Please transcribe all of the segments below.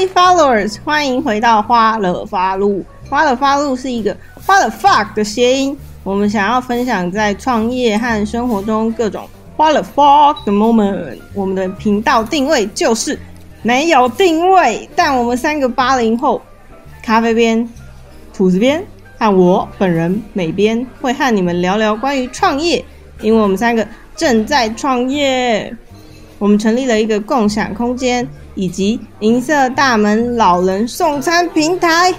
Hi followers，欢迎回到花了发路。花了发路是一个花了 fuck 的谐音。我们想要分享在创业和生活中各种花了 fuck 的 moment。我们的频道定位就是没有定位，但我们三个八零后，咖啡边、吐司边和我本人美边会和你们聊聊关于创业，因为我们三个正在创业。我们成立了一个共享空间以及银色大门老人送餐平台。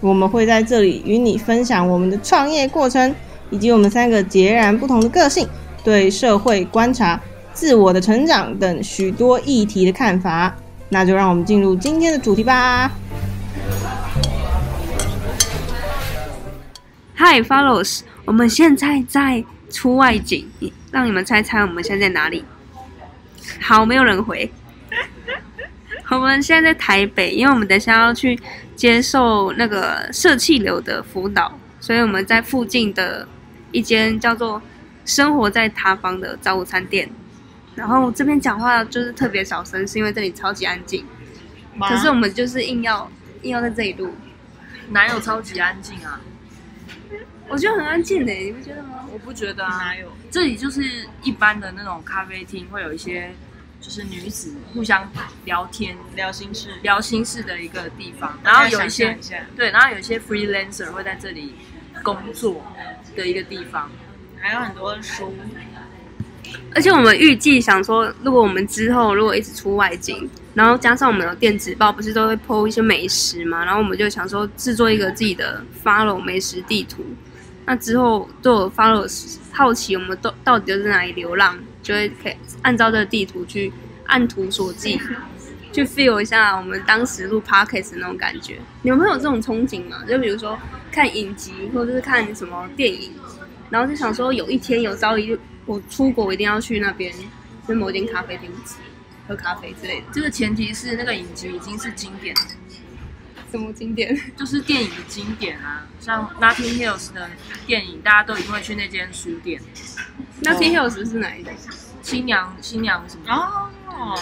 我们会在这里与你分享我们的创业过程，以及我们三个截然不同的个性、对社会观察、自我的成长等许多议题的看法。那就让我们进入今天的主题吧。Hi follows，我们现在在出外景，让你们猜猜我们现在在哪里？好，没有人回。我们现在在台北，因为我们等一下要去接受那个社气流的辅导，所以我们在附近的一间叫做“生活在他方”的早午餐店。然后这边讲话就是特别小声，是因为这里超级安静。可是我们就是硬要硬要在这里录，哪有超级安静啊？我觉得很安静诶，你不觉得吗？我不觉得啊，哪有？这里就是一般的那种咖啡厅，会有一些就是女子互相聊天、聊心事，聊心事的一个地方。然后有一些对，然后有一些 freelancer 会在这里工作的一个地方，还有很多书。而且我们预计想说，如果我们之后如果一直出外景，然后加上我们的电子报，不是都会 PO 一些美食嘛？然后我们就想说制作一个自己的 follow 美食地图。那之后都有 follow 好奇我们都到底都在哪里流浪，就会可以按照这个地图去按图索骥，去 feel 一下我们当时录 podcast 的那种感觉。你们会有这种憧憬吗？就比如说看影集，或者是看什么电影，然后就想说有一天有朝一日我出国，一定要去那边，跟某间咖啡厅喝咖啡之类的。这个前提是那个影集已经是经典，什么经典？就是电影的经典啊，像 Notting Hills 的电影，大家都一定会去那间书店。那 T Hills 是哪一个？新娘新娘什么？哦，嗯，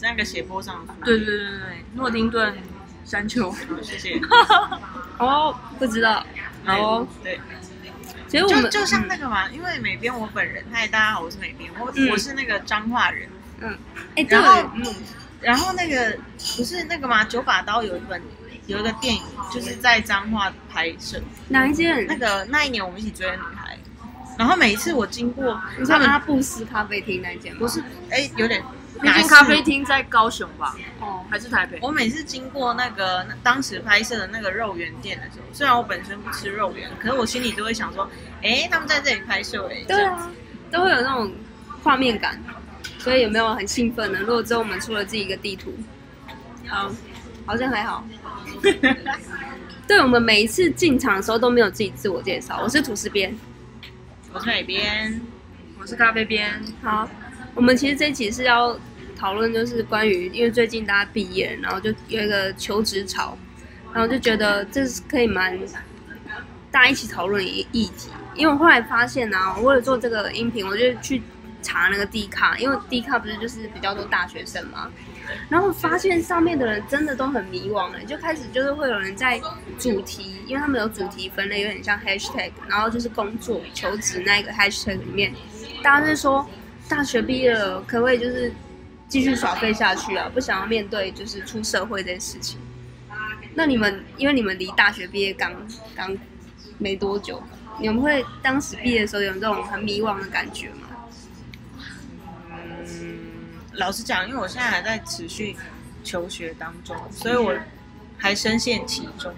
那个斜坡上。对对对对对，诺丁顿山丘。谢谢。哦，不知道。哦，对。其实我们就就像那个嘛，因为美编我本人，嗨，大家好，我是美编，我嗯我是那个彰化人，嗯，哎，对然后，嗯，然后那个不是那个吗，九把刀有一本有一个电影，就是在彰化拍摄，哪一件？那个那一年我们一起追的女孩，然后每一次我经过你说他们阿布斯咖啡厅那间吗？不是，哎，有点那间咖啡厅在高雄吧，哦，还是台北？我每次经过那个那当时拍摄的那个肉圆店的时候，虽然我本身不吃肉圆，可是我心里都会想说，哎，他们在这里拍摄，哎，这对啊，都会有那种画面感，所以有没有很兴奋呢？如果之后我们出了自己一个地图，好，好像还好。对，我们每一次进场的时候都没有自己自我介绍，我是吐司边。我是美边，我是咖啡边，好，我们其实这一期是要讨论，就是关于因为最近大家毕业，然后就有一个求职潮，然后就觉得这是可以蛮大家一起讨论议题。因为我后来发现啊，我为了做这个音频，我就去查那个 D 卡，因为 D 卡不是就是比较多大学生嘛，然后发现上面的人真的都很迷惘了，就开始就是会有人在主题，因为他们有主题分类，有点像 hashtag，然后就是工作求职那个 hashtag 里面，大家就说大学毕业了，可不可以就是继续耍废下去啊？不想要面对就是出社会这件事情。那你们因为你们离大学毕业刚刚没多久，你们会当时毕业的时候有这种很迷惘的感觉吗？嗯，老实讲，因为我现在还在持续求学当中，所以我还深陷其中，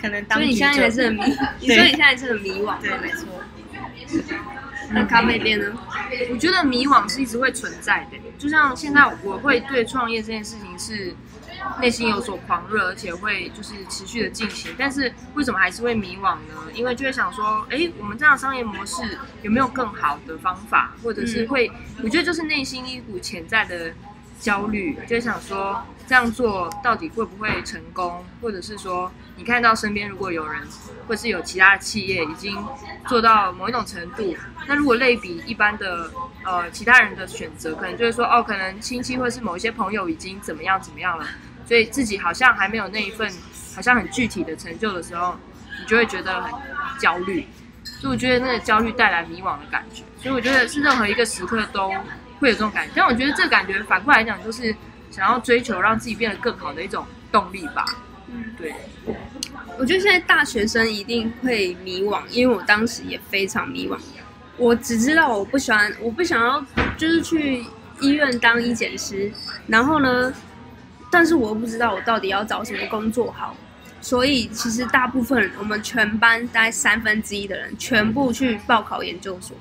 可能当所以你现在还是很迷，你说你现在还是很迷惘。对，没错。那咖啡店呢？我觉得迷惘是一直会存在的。就像现在我会对创业这件事情是内心有所狂热，而且会就是持续的进行。但是为什么还是会迷惘呢？因为就会想说，哎，我们这样的商业模式有没有更好的方法，或者是会，我觉得就是内心一股潜在的焦虑，就会想说这样做到底会不会成功，或者是说你看到身边如果有人，或是有其他的企业已经做到某一种程度，那如果类比一般的呃其他人的选择，可能就是说哦，可能亲戚或是某一些朋友已经怎么样怎么样了，所以自己好像还没有那一份好像很具体的成就的时候，你就会觉得很焦虑。所以我觉得那个焦虑带来迷惘的感觉，所以我觉得是任何一个时刻都会有这种感觉。但我觉得这个感觉反过来讲，就是想要追求让自己变得更好的一种动力吧。嗯，对，我觉得现在大学生一定会迷惘，因为我当时也非常迷惘。我只知道我不喜欢，我不想要就是去医院当医检师，然后呢，但是我又不知道我到底要找什么工作好。所以其实大部分人，我们全班大概三分之一的人全部去报考研究所，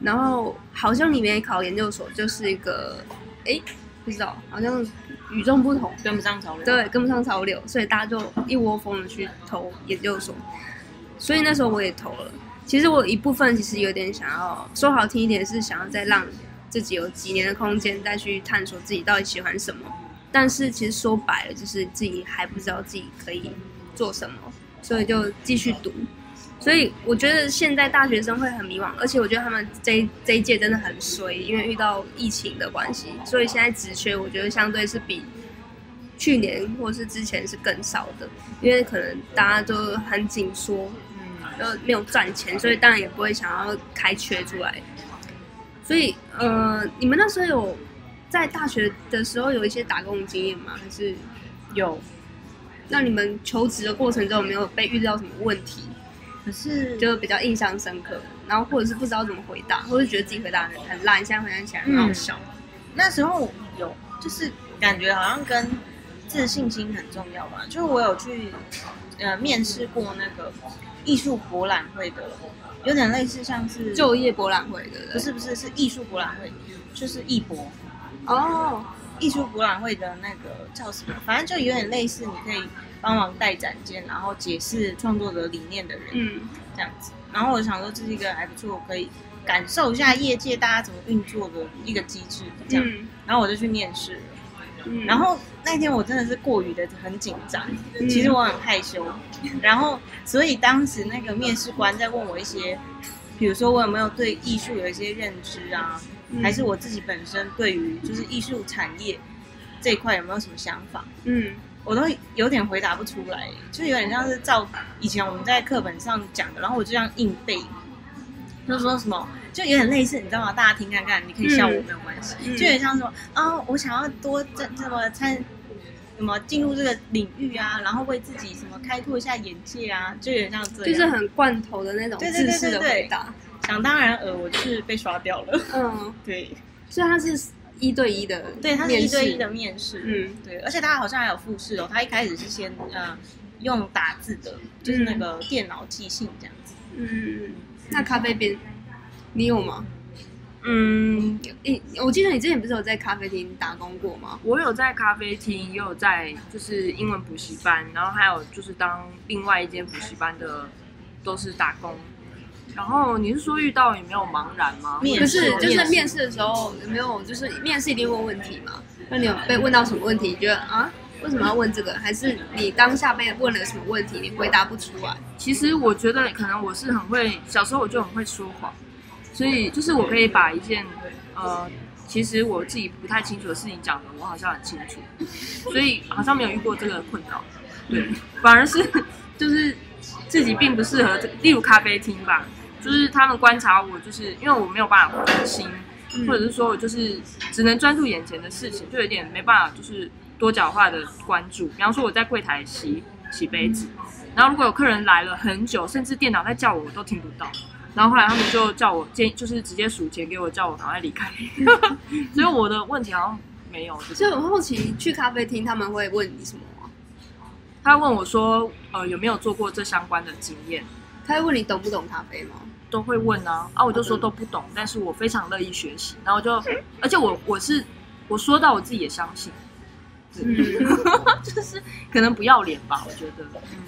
然后好像里面考研究所就是一个，哎，不知道，好像与众不同，跟不上潮流。对，跟不上潮流，所以大家就一窝蜂的去投研究所。所以那时候我也投了。其实我一部分其实有点想要说好听一点，是想要再让自己有几年的空间，再去探索自己到底喜欢什么。但是其实说白了，就是自己还不知道自己可以做什么，所以就继续读。所以我觉得现在大学生会很迷惘，而且我觉得他们这这一届真的很衰，因为遇到疫情的关系，所以现在职缺我觉得相对是比去年或是之前是更少的，因为可能大家都很紧缩，嗯，呃，没有赚钱，所以当然也不会想要开缺出来。所以呃，你们那时候有在大学的时候有一些打工经验吗？还是有，那你们求职的过程中有没有被遇到什么问题，可是就比较印象深刻？然后或者是不知道怎么回答，或者觉得自己回答很很烂，现在回想起来很好笑。那时候有，就是感觉好像跟自信心很重要吧。就是我有去呃面试过那个艺术博览会的，有点类似像是就业博览会的，不是不是是艺术博览会，就是艺博哦，艺术博览会的那个叫什么？反正就有点类似，你可以帮忙带展件，然后解释创作者理念的人，嗯这样子。然后我想说，这是一个还不错，可以感受一下业界大家怎么运作的一个机制，这样。嗯然后我就去面试了。嗯，然后那天我真的是过于的很紧张，嗯其实我很害羞，然后所以当时那个面试官在问我一些，比如说我有没有对艺术有一些认知啊，嗯还是我自己本身对于就是艺术产业这一块有没有什么想法，嗯我都有点回答不出来，就有点像是照以前我们在课本上讲的，然后我就这样硬背，就说什么。就有点类似，你知道吗？大家听看看，你可以笑我嗯没有关系。嗯就有点像说啊，我想要多这什么参什么进入这个领域啊，然后为自己什么开拓一下眼界啊，就有点像这样。就是很罐头的那种对对对对对。想当然呃，我就是被刷掉了。嗯，对所以他是一对一的，对，他是一对一的。面试。嗯对，而且他好像还有复试哦。他一开始是先呃用打字的，就是那个电脑即兴这样子。嗯，那咖啡边你有吗？嗯，你、我记得你之前不是有在咖啡厅打工过吗？我有在咖啡厅，也有在就是英文补习班，然后还有就是当另外一间补习班的，都是打工。然后你是说遇到也没有茫然吗？面不是，就是面试面试的时候有没有，就是面试一定问问题嘛？那你有被问到什么问题？你觉得啊，为什么要问这个？还是你当下被问了什么问题，你回答不出来？其实我觉得可能我是很会，小时候我就很会说谎，所以就是我可以把一件呃，其实我自己不太清楚的事情讲的，我好像很清楚，所以好像没有遇过这个困扰。对，反而是就是自己并不适合这，例如咖啡厅吧，就是他们观察我，就是因为我没有办法分心，或者是说我就是只能专注眼前的事情，就有点没办法就是多角化的关注。比方说我在柜台洗洗杯子，然后如果有客人来了很久，甚至电脑在叫我，我都听不到。然后后来他们就叫我建，就是直接数钱给我，叫我赶快离开。所以我的问题好像没有这个。所以我好奇去咖啡厅他们会问你什么吗？他问我说，呃，有没有做过这相关的经验？他会问你懂不懂咖啡吗？都会问啊，啊，我就说都不懂，但是我非常乐意学习。然后就，而且我我是我说到我自己也相信，嗯，就是可能不要脸吧，我觉得，嗯，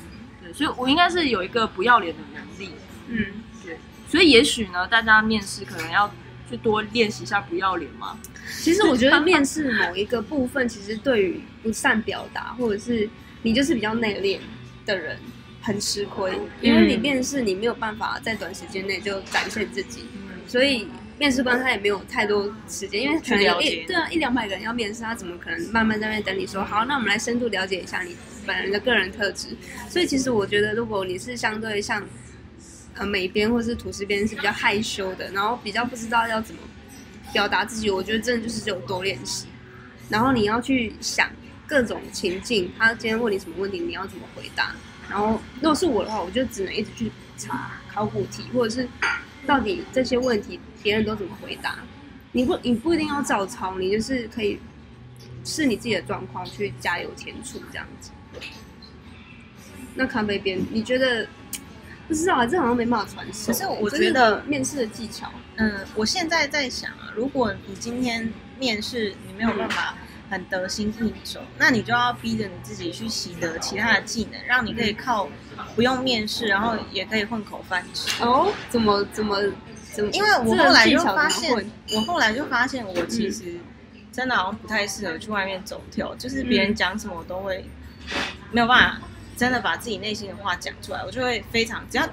对，所以我应该是有一个不要脸的能力，嗯，对，所以也许呢，大家面试可能要去多练习一下不要脸嘛，其实我觉得面试 某一个部分，其实对于不善表达，或者是你就是比较内敛的人，很吃亏，因为你面试你没有办法在短时间内就展现自己，所以面试官他也没有太多时间，因为可能有一对啊一两百个人要面试，他怎么可能慢慢在那边等你说好？那我们来深度了解一下你本人的个人特质。所以其实我觉得，如果你是相对像呃美编或是吐司编是比较害羞的，然后比较不知道要怎么表达自己，我觉得真的就是只有多练习，然后你要去想各种情境，他今天问你什么问题，你要怎么回答。然后如果是我的话，我就只能一直去查考古题，或者是到底这些问题别人都怎么回答。你不你不一定要照抄，你就是可以是你自己的状况去加油添醋这样子。那咖啡边，你觉得不知道啊？这好像没办法传授。可是我这觉得面试的技巧，嗯，我现在在想啊，如果你今天面试你没有办法很得心应手，那你就要逼着你自己去习得其他的技能，让你可以靠不用面试，然后也可以混口饭吃。哦，怎么怎么怎么？因为我后来就发现，我后来就发现我其实真的好像不太适合去外面走跳，就是别人讲什么我都会没有办法真的把自己内心的话讲出来，我就会非常只要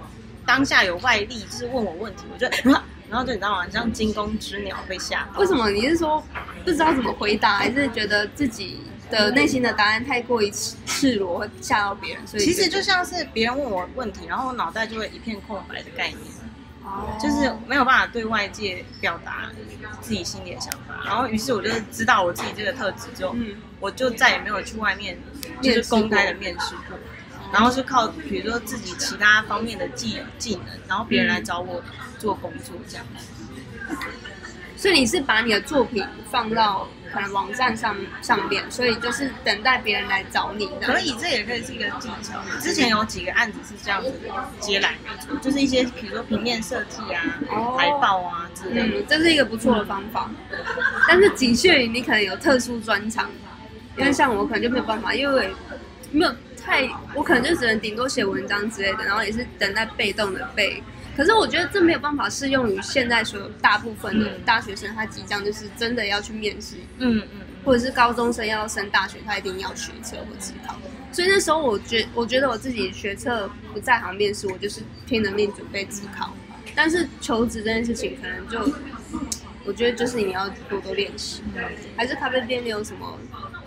当下有外力，就是问我问题，我就 然后就你知道吗？像惊弓之鸟被吓到。为什么？你是说不知道怎么回答，还是觉得自己的内心的答案太过于赤赤裸，会吓到别人？所以其实就像是别人问我问题，然后我脑袋就会一片空白的概念，哦就是没有办法对外界表达自己心里的想法。然后于是我就知道我自己这个特质之后，嗯，我就再也没有去外面就是公开的面试过，然后是靠比如说自己其他方面的技技能，然后别人来找我做工作这样。所以你是把你的作品放到可能网站上上面，所以就是等待别人来找你的。可以，这也可以是一个技巧。之前有几个案子是这样子接来的，就是一些比如说平面设计啊、哦海报啊之类的。嗯，这是一个不错的方法，但是仅限于你可能有特殊专长，因为像我可能就没有办法，因为没有太，我可能就只能顶多写文章之类的，然后也是等待被动的背。可是我觉得这没有办法适用于现在所有大部分的大学生，他即将就是真的要去面试，嗯嗯嗯。或者是高中生要升大学，他一定要学车或自考。所以那时候我觉我觉得我自己学测不在行面试，我就是拼了命准备自考。但是求职这件事情，可能就我觉得就是你要多多练习。还是咖啡店，里有什么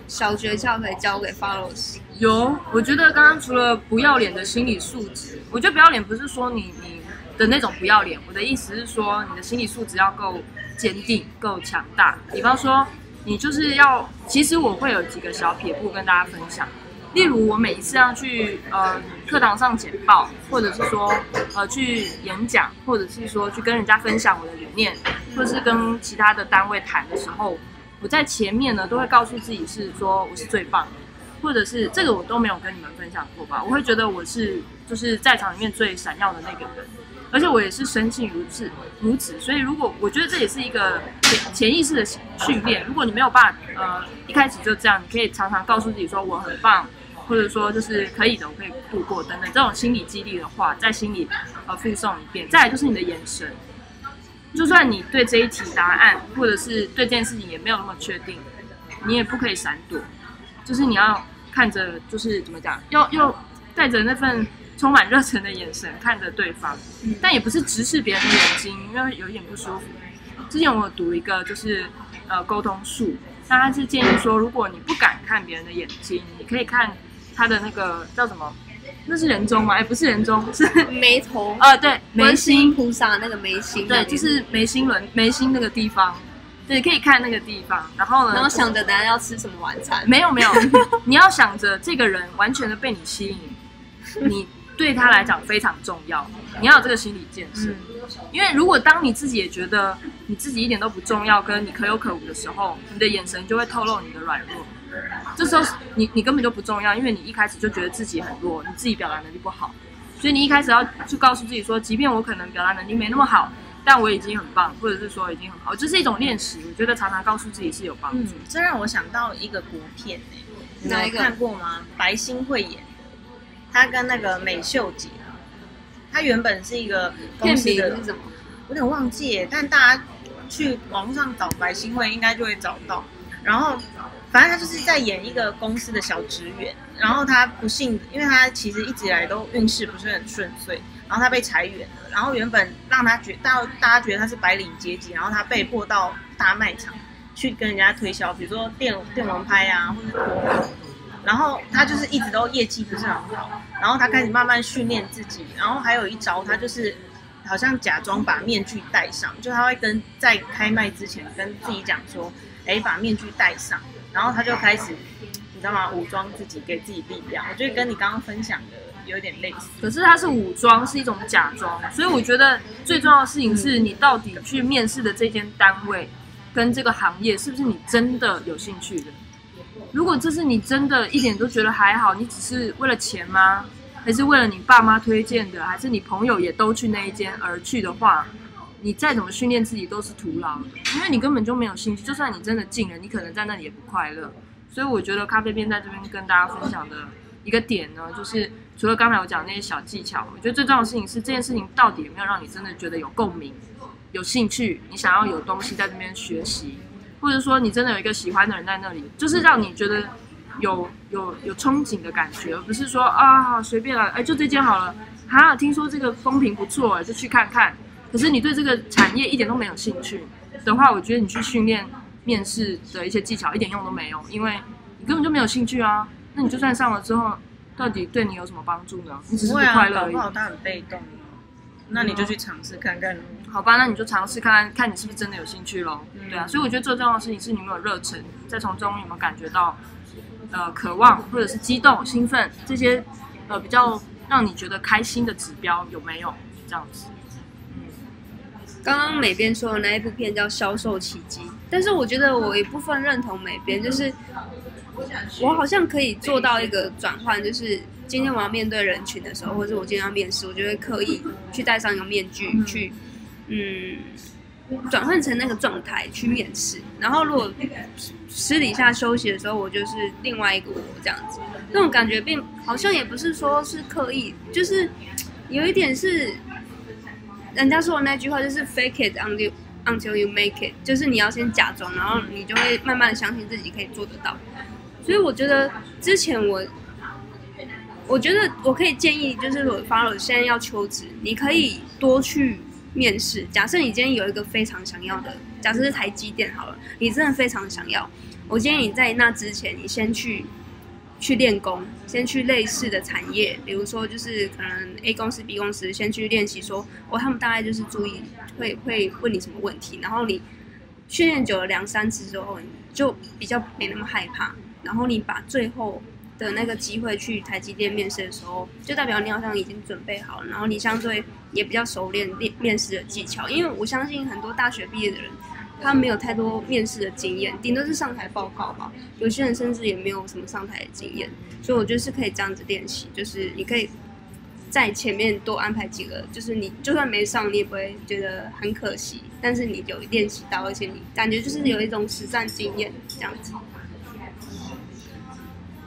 小诀窍可以教给 followers？有，我觉得刚刚除了不要脸的心理素质，我觉得不要脸不是说你你的那种不要脸，我的意思是说你的心理素质要够坚定、够强大。比方说，你就是要，其实我会有几个小撇步跟大家分享。例如，我每一次要去呃课堂上简报，或者是说呃去演讲，或者是说去跟人家分享我的理念，或者是跟其他的单位谈的时候，我在前面呢都会告诉自己是说我是最棒的。或者是这个我都没有跟你们分享过吧？我会觉得我是就是在场里面最闪耀的那个人，而且我也是生性如此如此。所以如果我觉得这也是一个潜潜意识的训练，如果你没有办法呃一开始就这样，你可以常常告诉自己说我很棒，或者说就是可以的，我可以度过等等这种心理激励的话，在心里呃附送一遍。再来就是你的眼神，就算你对这一题答案或者是对这件事情也没有那么确定，你也不可以闪躲，就是你要。看着就是怎么讲，要要带着那份充满热忱的眼神看着对方，但也不是直视别人的眼睛，因为有一点不舒服。之前我有读一个就是呃沟通术，那他是建议说，如果你不敢看别人的眼睛，你可以看他的那个叫什么？那是人中吗？哎，不是人中，是 眉头。呃，对，眉心菩萨那个眉心，对，就是眉心轮眉心那个地方。对，可以看那个地方，然后呢？然后想着等下要吃什么晚餐？没有没有，你要想着这个人完全的被你吸引，你对他来讲非常重要，你要有这个心理建设。因为如果当你自己也觉得你自己一点都不重要，跟你可有可无的时候，你的眼神就会透露你的软弱。这时候你你根本就不重要，因为你一开始就觉得自己很弱，你自己表达能力不好，所以你一开始要去告诉自己说，即便我可能表达能力没那么好。但我已经很棒，或者是说已经很好，这是一种练习。我觉得常常告诉自己是有帮助。这让我想到一个国片诶，你有看过吗？白星慧演，她跟那个美秀姐，她原本是一个公司的，是什么？有点忘记，但大家去网上找白新会应该就会找到。然后，反正她就是在演一个公司的小职员，然后她不幸，因为她其实一直以来都运势不是很顺遂。然后他被裁员了，然后原本让他觉到大家觉得他是白领阶级，然后他被迫到大卖场去跟人家推销，比如说电电蚊拍啊，或者是，然后他就是一直都业绩不是很好，然后他开始慢慢训练自己，然后还有一招，他就是好像假装把面具戴上，就他会跟在开麦之前跟自己讲说，哎，把面具戴上，然后他就开始你知道吗？武装自己，给自己力量。我觉得跟你刚刚分享的有点类似。可是他是武装，是一种假装，所以我觉得最重要的事情是你到底去面试的这间单位跟这个行业是不是你真的有兴趣的。如果这是你真的一点都觉得还好，你只是为了钱吗？还是为了你爸妈推荐的，还是你朋友也都去那一间而去的话，你再怎么训练自己都是徒劳，因为你根本就没有兴趣。就算你真的进了，你可能在那里也不快乐。所以我觉得咖啡边在这边跟大家分享的一个点呢，就是除了刚才我讲那些小技巧，我觉得最重要的事情是这件事情到底有没有让你真的觉得有共鸣、有兴趣，你想要有东西在这边学习，或者说你真的有一个喜欢的人在那里，就是让你觉得有有有憧憬的感觉，而不是说啊好随便了，哎就这件好了，哈听说这个风评不错，就去看看。可是你对这个产业一点都没有兴趣的话，我觉得你去训练面试的一些技巧一点用都没有，因为你根本就没有兴趣啊。那你就算上了之后，到底对你有什么帮助呢？你只是不快乐而已。搞不好他很被动。那你就去尝试看看。好吧，那你就尝试看看，看你是不是真的有兴趣咯。嗯对啊，所以我觉得最重要的事情是你有没有热忱，再从中有没有感觉到呃渴望或者是激动、兴奋这些呃比较让你觉得开心的指标有没有这样子？刚刚美编说的那一部片叫《销售奇迹》，但是我觉得我一部分认同美编，就是我好像可以做到一个转换，就是今天我要面对人群的时候，或者我今天要面试，我就会刻意去戴上一个面具，去嗯嗯转换成那个状态去面试。然后如果私底下休息的时候，我就是另外一个我这样子，那种感觉并好像也不是说是刻意，就是有一点是。人家说的那句话就是 fake it until until you make it，就是你要先假装，然后你就会慢慢的相信自己可以做得到。所以我觉得之前我，我觉得我可以建议，就是我发了现在要求职，你可以多去面试。假设你今天有一个非常想要的，假设是台积电好了，你真的非常想要，我建议你在那之前，你先去去练功，先去类似的产业，比如说就是可能 A 公司、B 公司，先去练习说，哦，他们大概就是注意会会问你什么问题，然后你训练久了两三次之后，你就比较没那么害怕，然后你把最后的那个机会去台积电面试的时候，就代表你好像已经准备好了，然后你相对也比较熟练面面试的技巧，因为我相信很多大学毕业的人。他没有太多面试的经验，顶多是上台报告吧。有些人甚至也没有什么上台的经验，所以我觉得是可以这样子练习，就是你可以在前面多安排几个，就是你就算没上，你也不会觉得很可惜。但是你有练习到，而且你感觉就是有一种实战经验这样子。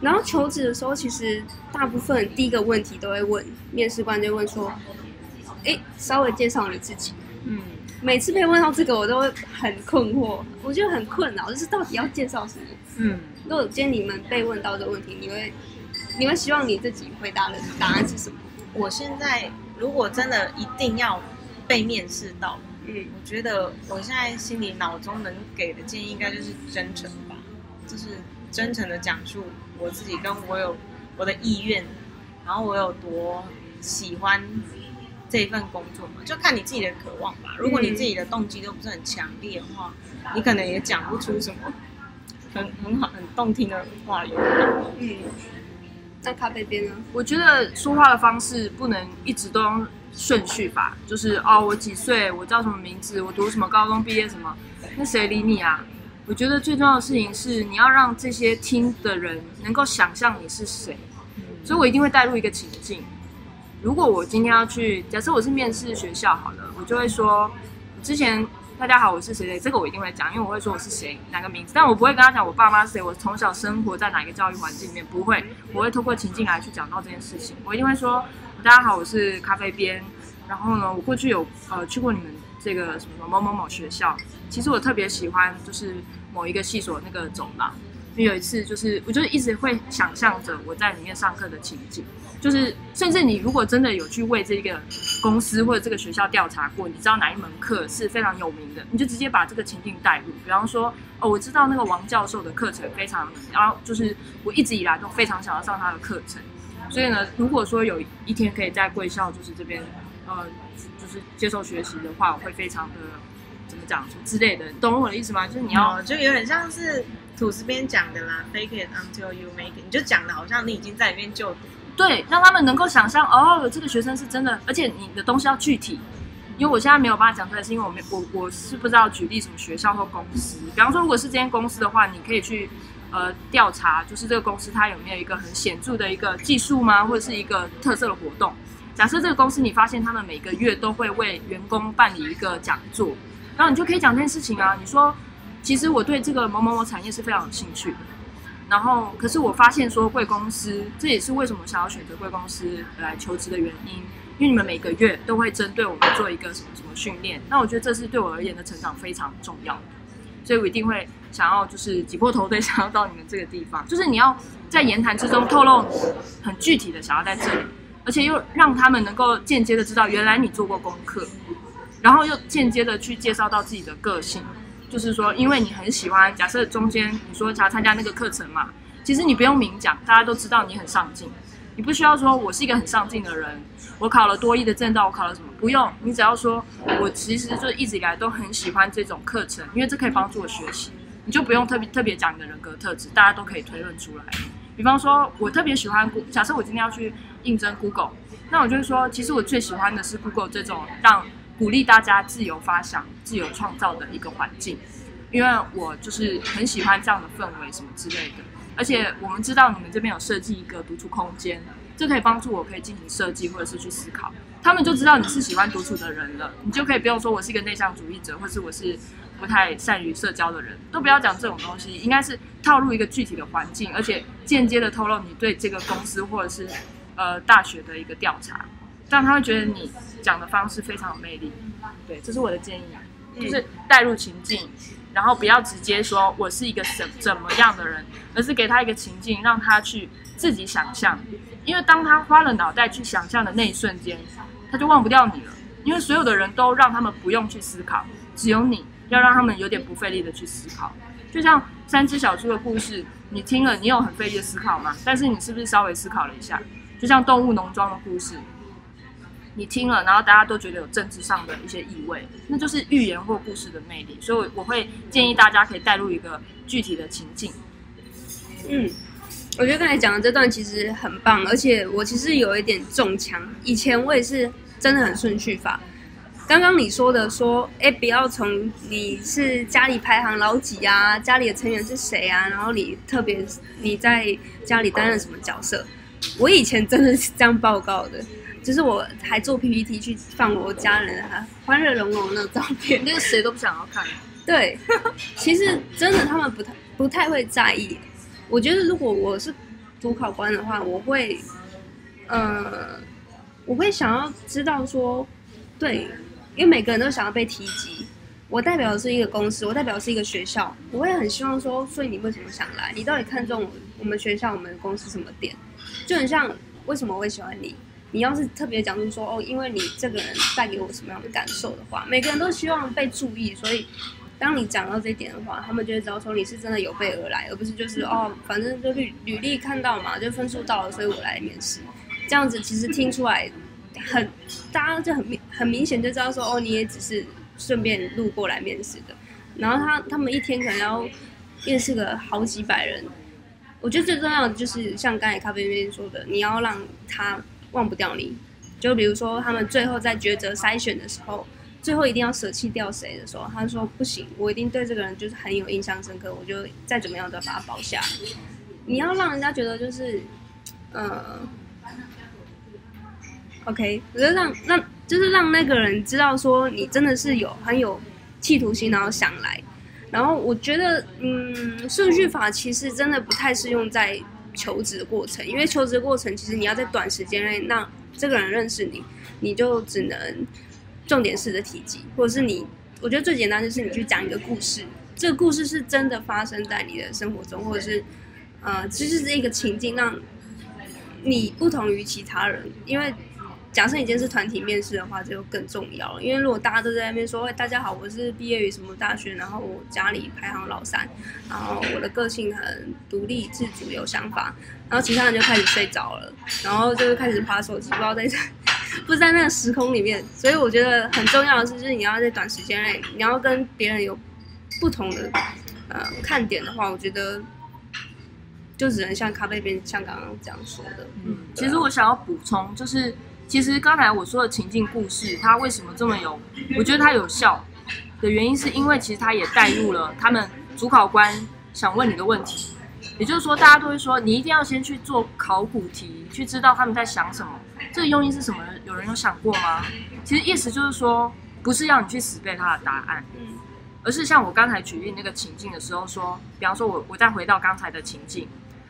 然后求职的时候，其实大部分第一个问题都会问面试官，就问说：“哎，稍微介绍你自己。”嗯，每次被问到这个，我都会很困惑，我觉得很困扰，就是到底要介绍什么？嗯，如果今天你们被问到这个问题，你会，你会希望你自己回答的答案是什么？我现在如果真的一定要被面试到，嗯我觉得我现在心里脑中能给的建议应该就是真诚吧，就是真诚的讲述我自己跟我有我的意愿，然后我有多喜欢这份工作嘛，就看你自己的渴望吧。如果你自己的动机都不是很强烈的话，你可能也讲不出什么很很好很动听的话语。嗯。在咖啡边呢？我觉得说话的方式不能一直都用顺序吧，就是哦，我几岁，我叫什么名字，我读什么高中毕业什么，那谁理你啊？我觉得最重要的事情是你要让这些听的人能够想象你是谁，所以我一定会带入一个情境。如果我今天要去，假设我是面试学校好了，我就会说，之前大家好，我是谁谁，这个我一定会讲，因为我会说我是谁，哪个名字，但我不会跟他讲我爸妈是谁，我从小生活在哪个教育环境里面，不会，我会透过情境来去讲到这件事情。我一定会说，大家好，我是咖啡边，然后呢，我过去有呃去过你们这个什么某某某学校，其实我特别喜欢就是某一个系所那个走廊，因为有一次就是我就是一直会想象着我在里面上课的情景，就是甚至你如果真的有去为这个公司或者这个学校调查过，你知道哪一门课是非常有名的，你就直接把这个情境带入。比方说，哦，我知道那个王教授的课程非常，然后就是我一直以来都非常想要上他的课程，所以呢，如果说有一天可以在贵校就是这边，呃，就是接受学习的话，我会非常的怎么讲之类的，懂我的意思吗？就是你要哦，就有点像是吐司边讲的啦，fake it until you make it，你就讲的好像你已经在里面就读。对，让他们能够想象哦，这个学生是真的，而且你的东西要具体。因为我现在没有办法讲出来，是因为我没我我是不知道举例什么学校或公司。比方说，如果是这间公司的话，你可以去呃调查，就是这个公司它有没有一个很显著的一个技术吗，或者是一个特色的活动。假设这个公司你发现他们每个月都会为员工办理一个讲座，然后你就可以讲这件事情啊。你说，其实我对这个某某某产业是非常有兴趣的。然后，可是我发现说贵公司，这也是为什么想要选择贵公司来求职的原因。因为你们每个月都会针对我们做一个什么什么训练，那我觉得这是对我而言的成长非常重要，所以我一定会想要就是挤破头堆想要到你们这个地方，就是你要在言谈之中透露很具体的想要在这里，而且又让他们能够间接的知道原来你做过功课，然后又间接的去介绍到自己的个性，就是说因为你很喜欢，假设中间你说想要参加那个课程嘛，其实你不用明讲，大家都知道你很上进，你不需要说我是一个很上进的人。我考了多艺的证照，我考了什么？不用，你只要说，我其实就一直以来都很喜欢这种课程，因为这可以帮助我学习。你就不用特别特别讲你的人格特质，大家都可以推论出来。比方说，我特别喜欢 Go，假设我今天要去应征 Google，那我就是说，其实我最喜欢的是 Google 这种让鼓励大家自由发想、自由创造的一个环境，因为我就是很喜欢这样的氛围什么之类的。而且我们知道你们这边有设计一个独处空间。这可以帮助我，可以进行设计或者是去思考，他们就知道你是喜欢独处的人了，你就可以不用说我是一个内向主义者，或是我是不太善于社交的人，都不要讲这种东西，应该是套入一个具体的环境，而且间接的透露你对这个公司或者是呃大学的一个调查，这样他会觉得你讲的方式非常有魅力。对，这是我的建议，就是带入情境，然后不要直接说我是一个怎怎么样的人，而是给他一个情境，让他去自己想象。因为当他花了脑袋去想象的那一瞬间，他就忘不掉你了。因为所有的人都让他们不用去思考，只有你要让他们有点不费力的去思考。就像三只小猪的故事，你听了，你有很费力的思考吗？但是你是不是稍微思考了一下？就像动物农庄的故事，你听了，然后大家都觉得有政治上的一些意味，那就是寓言或故事的魅力。所以，我会建议大家可以带入一个具体的情境。嗯。我觉得刚才讲的这段其实很棒，而且我其实有一点中枪。以前我也是真的很顺序法。刚刚你说的说，哎，不要从你是家里排行老几啊，家里的成员是谁啊，然后你特别你在家里担任什么角色。我以前真的是这样报告的，就是我还做 PPT 去放我家人哈欢乐融融的照片，那个谁都不想要看。对，其实真的他们不太不太会在意。我觉得如果我是主考官的话，我会，呃，我会想要知道说，对，因为每个人都想要被提及。我代表的是一个公司，我代表的是一个学校，我会很希望说，所以你为什么想来？你到底看中我们学校、我们公司什么点？就很像为什么我会喜欢你？你要是特别讲出说，哦，因为你这个人带给我什么样的感受的话，每个人都希望被注意，所以。当你讲到这一点的话，他们就会知道说你是真的有备而来，而不是就是 哦，反正就履履历看到嘛，就分数到了，所以我来面试。这样子其实听出来很，大家就很明很明显就知道说哦，你也只是顺便路过来面试的。然后他他们一天可能要面试个好几百人，我觉得最重要的就是像刚才咖啡那边说的，你要让他忘不掉你。就比如说他们最后在抉择筛选的时候。最后一定要舍弃掉谁的时候，他说不行，我一定对这个人就是很有印象深刻，我就再怎么样都要把他保下。你要让人家觉得就是，呃，OK，我觉得让让就是让那个人知道说你真的是有很有企图心，然后想来。然后我觉得，嗯，顺序法其实真的不太适用在求职的过程，因为求职的过程其实你要在短时间内让这个人认识你，你就只能。重点式的提及，或者是你，我觉得最简单就是你去讲一个故事，这个故事是真的发生在你的生活中，或者是呃，其实是一个情境让你不同于其他人，因为。假设你今天是团体面试的话，就更重要了。因为如果大家都在那边说：“哎，大家好，我是毕业于什么大学，然后我家里排行老三，然后我的个性很独立自主，有想法。”然后其他人就开始睡着了，然后就开始划手机，不知道在不在那个时空里面。所以我觉得很重要的是，就是你要在短时间内，你要跟别人有不同的呃看点的话，我觉得就只能像咖啡边像刚刚这样说的。嗯，其实我想要补充就是。其实刚才我说的情境故事，它为什么这么有？我觉得它有效的原因，是因为其实它也带入了他们主考官想问你的问题。也就是说，大家都会说，你一定要先去做考古题，去知道他们在想什么。这个用意是什么？有人有想过吗？其实意思就是说，不是要你去死背他的答案，而是像我刚才举例那个情境的时候说，比方说我我再回到刚才的情境，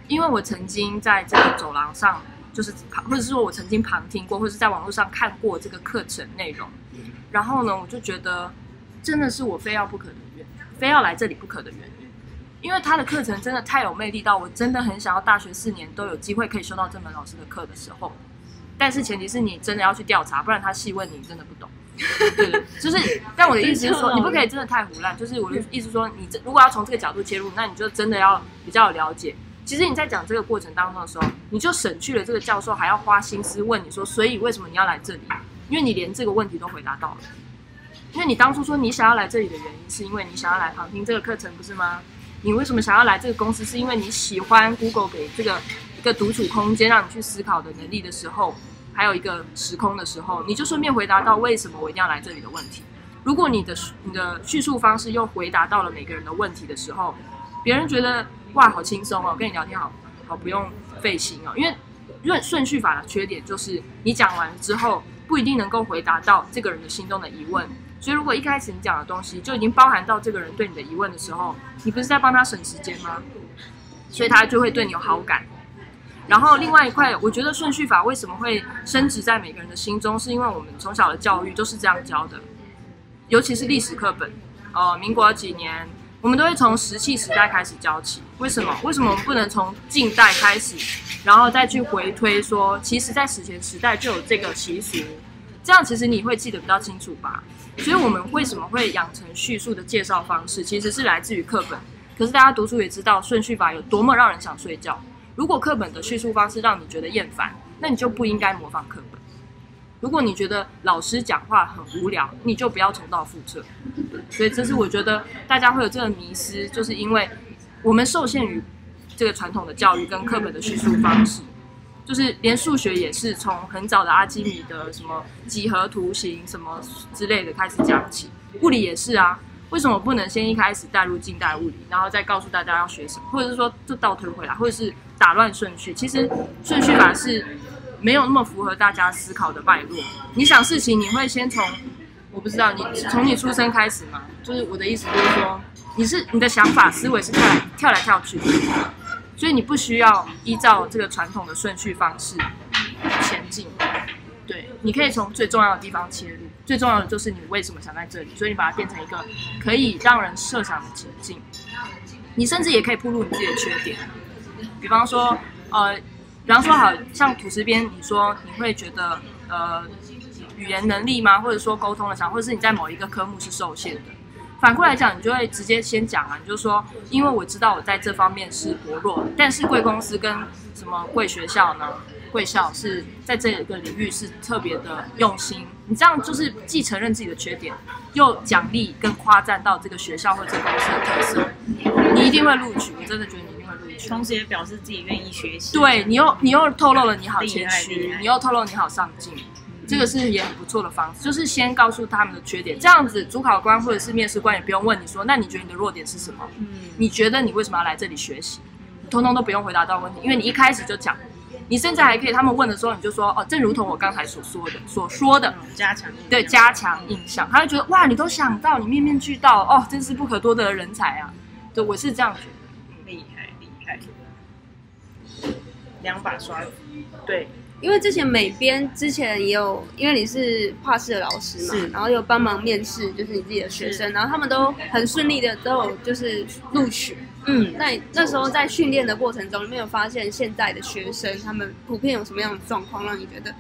因为我曾经在这个走廊上。就是或者是说我曾经旁听过，或者是在网络上看过这个课程内容，然后呢，我就觉得真的是我非要不可的原因，非要来这里不可的原因，因为他的课程真的太有魅力到我真的很想要大学四年都有机会可以修到这门老师的课的时候，但是前提是你真的要去调查，不然他细问你真的不懂。对，就是，但我的意思是说，你不可以真的太胡乱。就是我的意思说，你这如果要从这个角度切入，那你就真的要比较了解。其实你在讲这个过程当中的时候，你就省去了这个教授还要花心思问你说，所以为什么你要来这里？因为你连这个问题都回答到了。因为你当初说你想要来这里的原因，是因为你想要来旁听这个课程，不是吗？你为什么想要来这个公司？是因为你喜欢 Google 给这个一个独处空间，让你去思考的能力的时候，还有一个时空的时候，你就顺便回答到为什么我一定要来这里的问题。如果你的你的叙述方式又回答到了每个人的问题的时候，别人觉得。哇，好轻松哦！跟你聊天好好不用费心哦。因为顺顺序法的缺点就是你讲完之后不一定能够回答到这个人的心中的疑问。所以如果一开始你讲的东西就已经包含到这个人对你的疑问的时候，你不是在帮他省时间吗？所以他就会对你有好感。然后另外一块，我觉得顺序法为什么会升值在每个人的心中，是因为我们从小的教育都是这样教的，尤其是历史课本。呃，民国几年？我们都会从石器时代开始教起，为什么？为什么我们不能从近代开始，然后再去回推说，其实，在史前时代就有这个习俗，这样其实你会记得比较清楚吧？所以，我们为什么会养成叙述的介绍方式，其实是来自于课本。可是，大家读书也知道，顺序法有多么让人想睡觉。如果课本的叙述方式让你觉得厌烦，那你就不应该模仿课本。如果你觉得老师讲话很无聊，你就不要重蹈覆辙。所以，这是我觉得大家会有这个迷失，就是因为我们受限于这个传统的教育跟课本的叙述方式，就是连数学也是从很早的阿基米德什么几何图形什么之类的开始讲起，物理也是啊。为什么不能先一开始带入近代物理，然后再告诉大家要学什么，或者是说就倒推回来，或者是打乱顺序？其实顺序法是。没有那么符合大家思考的脉络。你想事情，你会先从我不知道你从你出生开始吗？就是我的意思，就是说你是你的想法思维是跳来跳来跳去，所以你不需要依照这个传统的顺序方式前进。对，你可以从最重要的地方切入，最重要的就是你为什么想在这里，所以你把它变成一个可以让人设想的情境。你甚至也可以铺露你自己的缺点，比方说呃。比方说，好像土石边，你说你会觉得呃语言能力吗？或者说沟通的强，或者是你在某一个科目是受限的。反过来讲，你就会直接先讲啊，你就说，因为我知道我在这方面是薄弱，但是贵公司跟什么贵学校呢？贵校是在这个领域是特别的用心。你这样就是既承认自己的缺点，又奖励跟夸赞到这个学校或者公司的特色，你一定会录取。我真的觉得你。同时也表示自己愿意学习。对你又你又透露了你好谦虚，你又透露你好上进，这个是也很不错的方式。就是先告诉他们的缺点，这样子主考官或者是面试官也不用问你说，那你觉得你的弱点是什么？嗯，你觉得你为什么要来这里学习？通通都不用回答到问题，因为你一开始就讲，你甚至还可以他们问的时候你就说哦，正如同我刚才所说的所说的，加强对加强印象，他会觉得哇，你都想到，你面面俱到哦，真是不可多得的人才啊！对，我是这样觉得。两把刷子，对，因为之前美编之前也有，因为你是画室的老师嘛，然后有帮忙面试，就是你自己的学生，然后他们都很顺利的都有就是录取。嗯，那你那时候在训练的过程中，你没有发现现在的学生他们普遍有什么样的状况，让你觉得，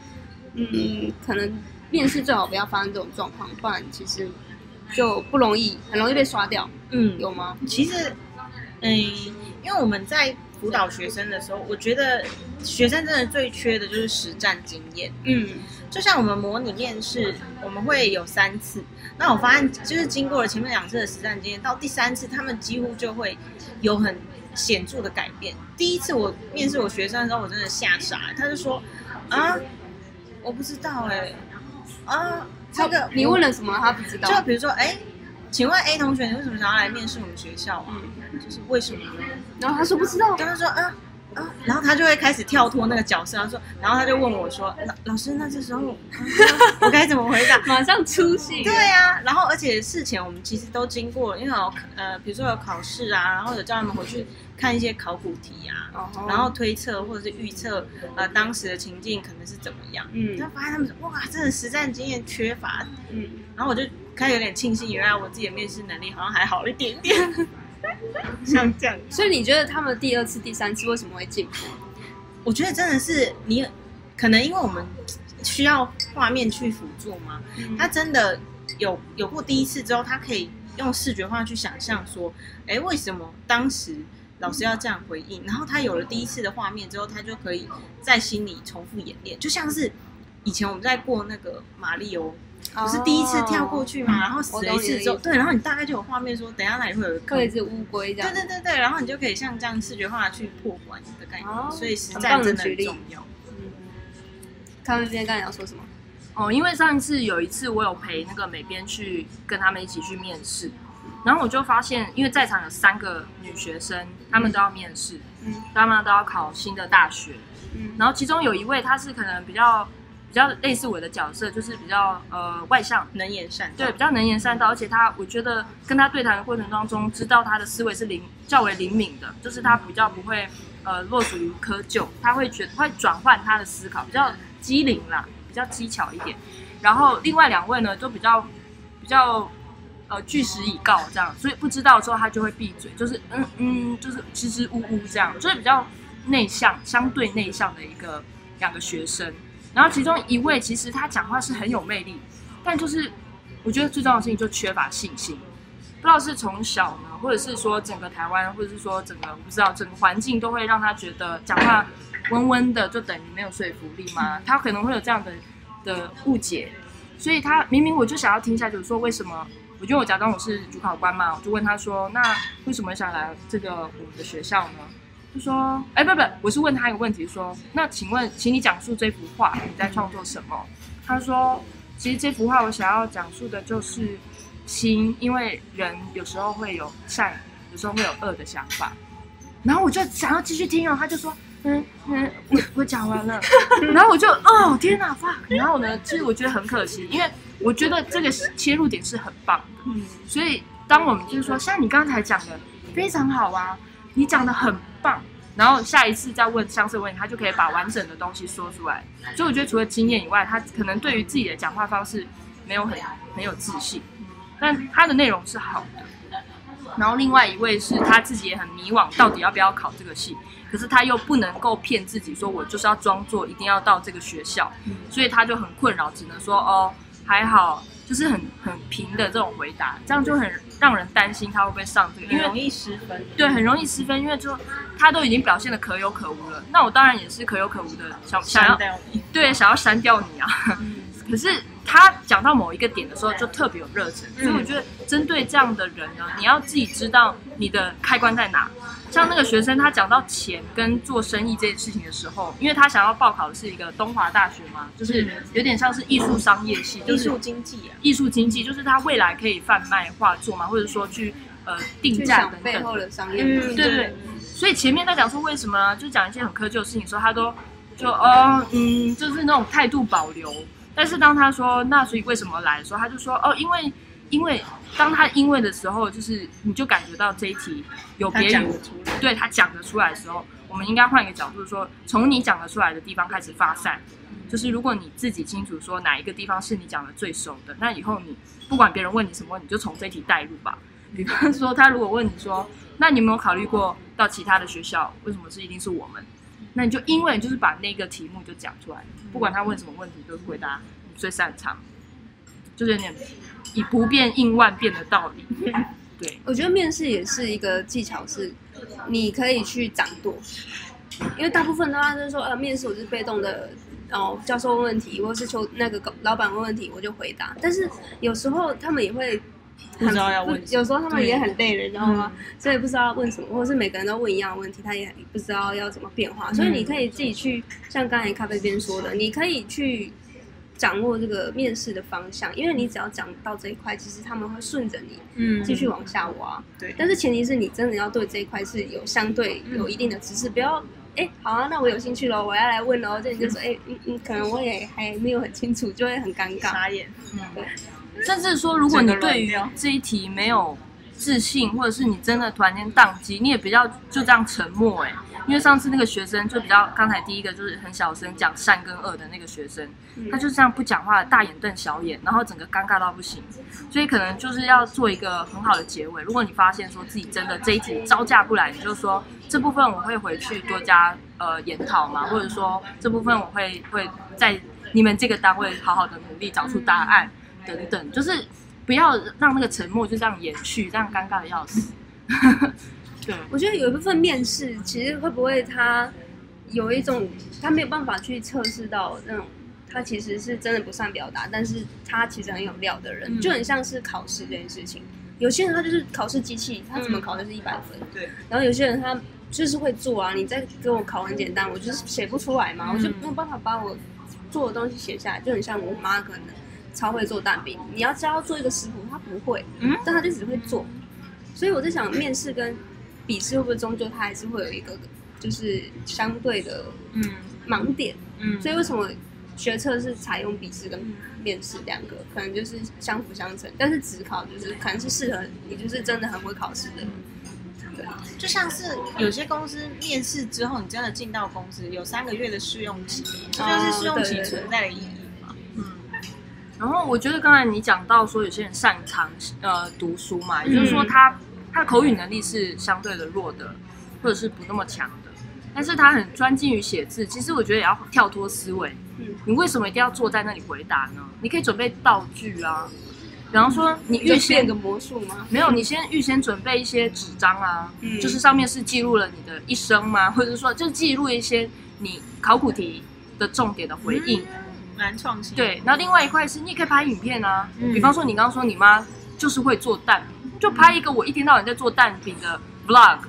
嗯，可能面试最好不要发生这种状况，不然其实就不容易，很容易被刷掉，嗯，有吗？其实，嗯，因为我们在辅导学生的时候，我觉得学生真的最缺的就是实战经验。嗯就像我们模拟面试，我们会有三次。那我发现，就是经过了前面两次的实战经验，到第三次，他们几乎就会有很显著的改变。第一次我面试我学生的时候，我真的吓傻了，他就说：“啊，我不知道哎、啊，这个你问了什么他不知道？就比如说，哎、请问 A 同学，你为什么想要来面试我们学校？啊，就是为什么呢？然后他说不知道，跟他说，啊啊，然后他就会开始跳脱那个角色，他说，然后他就问我说，老老师，那这时候、啊 我该怎么回答？马上出戏。对呀、然后而且事前我们其实都经过，因为有呃，比如说有考试啊，然后有叫他们回去看一些考古题啊，哦，然后推测或者是预测呃当时的情境可能是怎么样。嗯然后发现他们说哇，真的实战经验缺乏，嗯，然后我就开始有点庆幸，原来我自己的面试能力好像还好一点点。像这样，所以你觉得他们第二次、第三次为什么会进步？我觉得真的是你，可能因为我们需要画面去辅助嘛，他真的有有过第一次之后，他可以用视觉化去想象说，哎，为什么当时老师要这样回应？然后他有了第一次的画面之后，他就可以在心里重复演练，就像是以前我们在过那个马里欧。不是第一次跳过去嘛，然后死了一次之后，对，然后你大概就有画面说，等下那里会有一个坑会有一只乌龟这样。对对对，然后你就可以像这样视觉化去破关的概念，哦所以实在很重要。嗯，他们今天刚才要说什么？哦，因为上一次有一次我有陪那个美编去跟他们一起去面试，然后我就发现，因为在场有三个女学生，她们都要面试，嗯她们都要考新的大学，嗯然后其中有一位她是可能比较比较类似我的角色，就是比较呃外向，能言善道，对，比较能言善道，而且他，我觉得跟他对谈的过程当中，知道他的思维是灵较为灵敏的，就是他比较不会呃落属于窠臼，他会觉会转换他的思考，比较机灵啦，比较技巧一点。然后另外两位呢，就比较比较呃据实以告这样，所以不知道之后他就会闭嘴，就是嗯嗯，就是支支吾吾这样，就是比较内向，相对内向的一个两个学生。然后其中一位其实他讲话是很有魅力，但就是我觉得最重要的事情就缺乏信心。不知道是从小呢，或者是说整个台湾，或者是说整个我不知道整个环境都会让他觉得讲话温温的就等于没有说服力吗？他可能会有这样的的误解，所以他明明我就想要听一下就是说为什么？我觉得我假装我是主考官嘛，我就问他说，那为什么想来这个我们的学校呢？就说，哎，不不，我是问他一个问题，说，那请问，请你讲述这幅画，你在创作什么？他说，其实这幅画我想要讲述的就是心，因为人有时候会有善，有时候会有恶的想法。然后我就想要继续听哦，他就说，嗯嗯，我我讲完了，然后我就，哦天哪，fuck！然后呢，其实我觉得很可惜，因为我觉得这个切入点是很棒的，嗯，所以当我们就是说，像你刚才讲的非常好啊，你讲的很然后下一次再问相似问题，他就可以把完整的东西说出来。所以我觉得除了经验以外，他可能对于自己的讲话方式没有很很有自信，但他的内容是好的。然后另外一位是他自己也很迷惘，到底要不要考这个系，可是他又不能够骗自己说，我就是要装作一定要到这个学校，所以他就很困扰，只能说哦还好，就是很很平的这种回答，这样就很让人担心他会不会上这个，因为很容易失分。对，很容易失分，因为就他都已经表现的可有可无了，那我当然也是可有可无的，想想要对想要删掉你啊。可是他讲到某一个点的时候，就特别有热忱，所以我觉得针对这样的人呢，你要自己知道你的开关在哪。像那个学生，他讲到钱跟做生意这件事情的时候，因为他想要报考的是一个东华大学嘛，就是有点像是艺术商业系，就是艺术经济啊，艺术经济，就是他未来可以贩卖画作嘛，或者说去呃定去价等等想背后的商业嗯。对对，所以前面在讲说为什么，就讲一些很苛旧的事情的时候，他都就哦嗯，就是那种态度保留。但是当他说那所以为什么来的时候，他就说哦，因为因为当他因为的时候，就是你就感觉到这一题有别于讲得出来。对他讲得出来的时候，我们应该换一个角度说，从你讲得出来的地方开始发散。就是如果你自己清楚说哪一个地方是你讲的最熟的，那以后你不管别人问你什么，你就从这题带入吧。比方说，他如果问你说，那你有没有考虑过到其他的学校？为什么是一定是我们？那你就因为你就是把那个题目就讲出来，不管他问什么问题，都是回答你最擅长，就是有点以不变应万变的道理。对，我觉得面试也是一个技巧，是你可以去掌舵，因为大部分的话就是说，呃，面试我是被动的，然后教授问问题，或是求那个老板问问题，我就回答。但是有时候他们也会不知道要问有时候他们也很累了，你知道吗？所以不知道要问什么，或者是每个人都问一样的问题，他也不知道要怎么变化。所以你可以自己去，像刚才咖啡边说的，你可以去掌握这个面试的方向，因为你只要讲到这一块，其实他们会顺着你嗯继续往下挖。对但是前提是你真的要对这一块是有相对有一定的知识，不要哎、好啊，那我有兴趣喽，我要来问喽。这你就说哎嗯嗯，可能我也还没有很清楚，就会很尴尬。傻眼，甚至说，如果你对于这一题没有自信，或者是你真的突然间宕机，你也比较就这样沉默哎、因为上次那个学生就比较，刚才第一个就是很小声讲善跟恶的那个学生，嗯他就这样不讲话，大眼瞪小眼，然后整个尴尬到不行。所以可能就是要做一个很好的结尾。如果你发现说自己真的这一题招架不来，你就说这部分我会回去多加呃研讨嘛，或者说这部分我会会在你们这个单位好好的努力找出答案等等，就是不要让那个沉默就这样延续，这样尴尬的要死。对，我觉得有一部分面试，其实会不会他有一种他没有办法去测试到那种他其实是真的不善表达，但是他其实很有料的人，嗯就很像是考试这件事情。有些人他就是考试机器，他怎么考都是一百分，对，然后有些人他就是会做啊，你再给我考很简单，我就是写不出来嘛，嗯我就没有办法把我做的东西写下来，就很像我妈可能超会做蛋饼，你要教她做一个食谱，他不会，嗯但他就只会做。所以我在想，面试跟笔试会不会终究他还是会有一个就是相对的嗯盲点？嗯所以为什么学测是采用笔试跟面试两个，可能就是相辅相成，但是只考就是可能是适合你，就是真的很会考试的人。对，就像是有些公司面试之后，你真的进到公司有三个月的试用期，这就是试用期存在的意义。然后我觉得刚才你讲到说有些人擅长呃读书嘛，也就是说他他的口语能力是相对的弱的，或者是不那么强的，但是他很专精于写字。其实我觉得也要跳脱思维，嗯你为什么一定要坐在那里回答呢？你可以准备道具啊，比方说你预先变个魔术吗？没有，你先预先准备一些纸张啊，嗯就是上面是记录了你的一生吗？或者是说，就记录一些你考古题的重点的回应。蛮创新。，对，然后另外一块是你也可以拍影片啊，嗯比方说你刚刚说你妈就是会做蛋饼，就拍一个我一天到晚在做蛋饼的 vlog。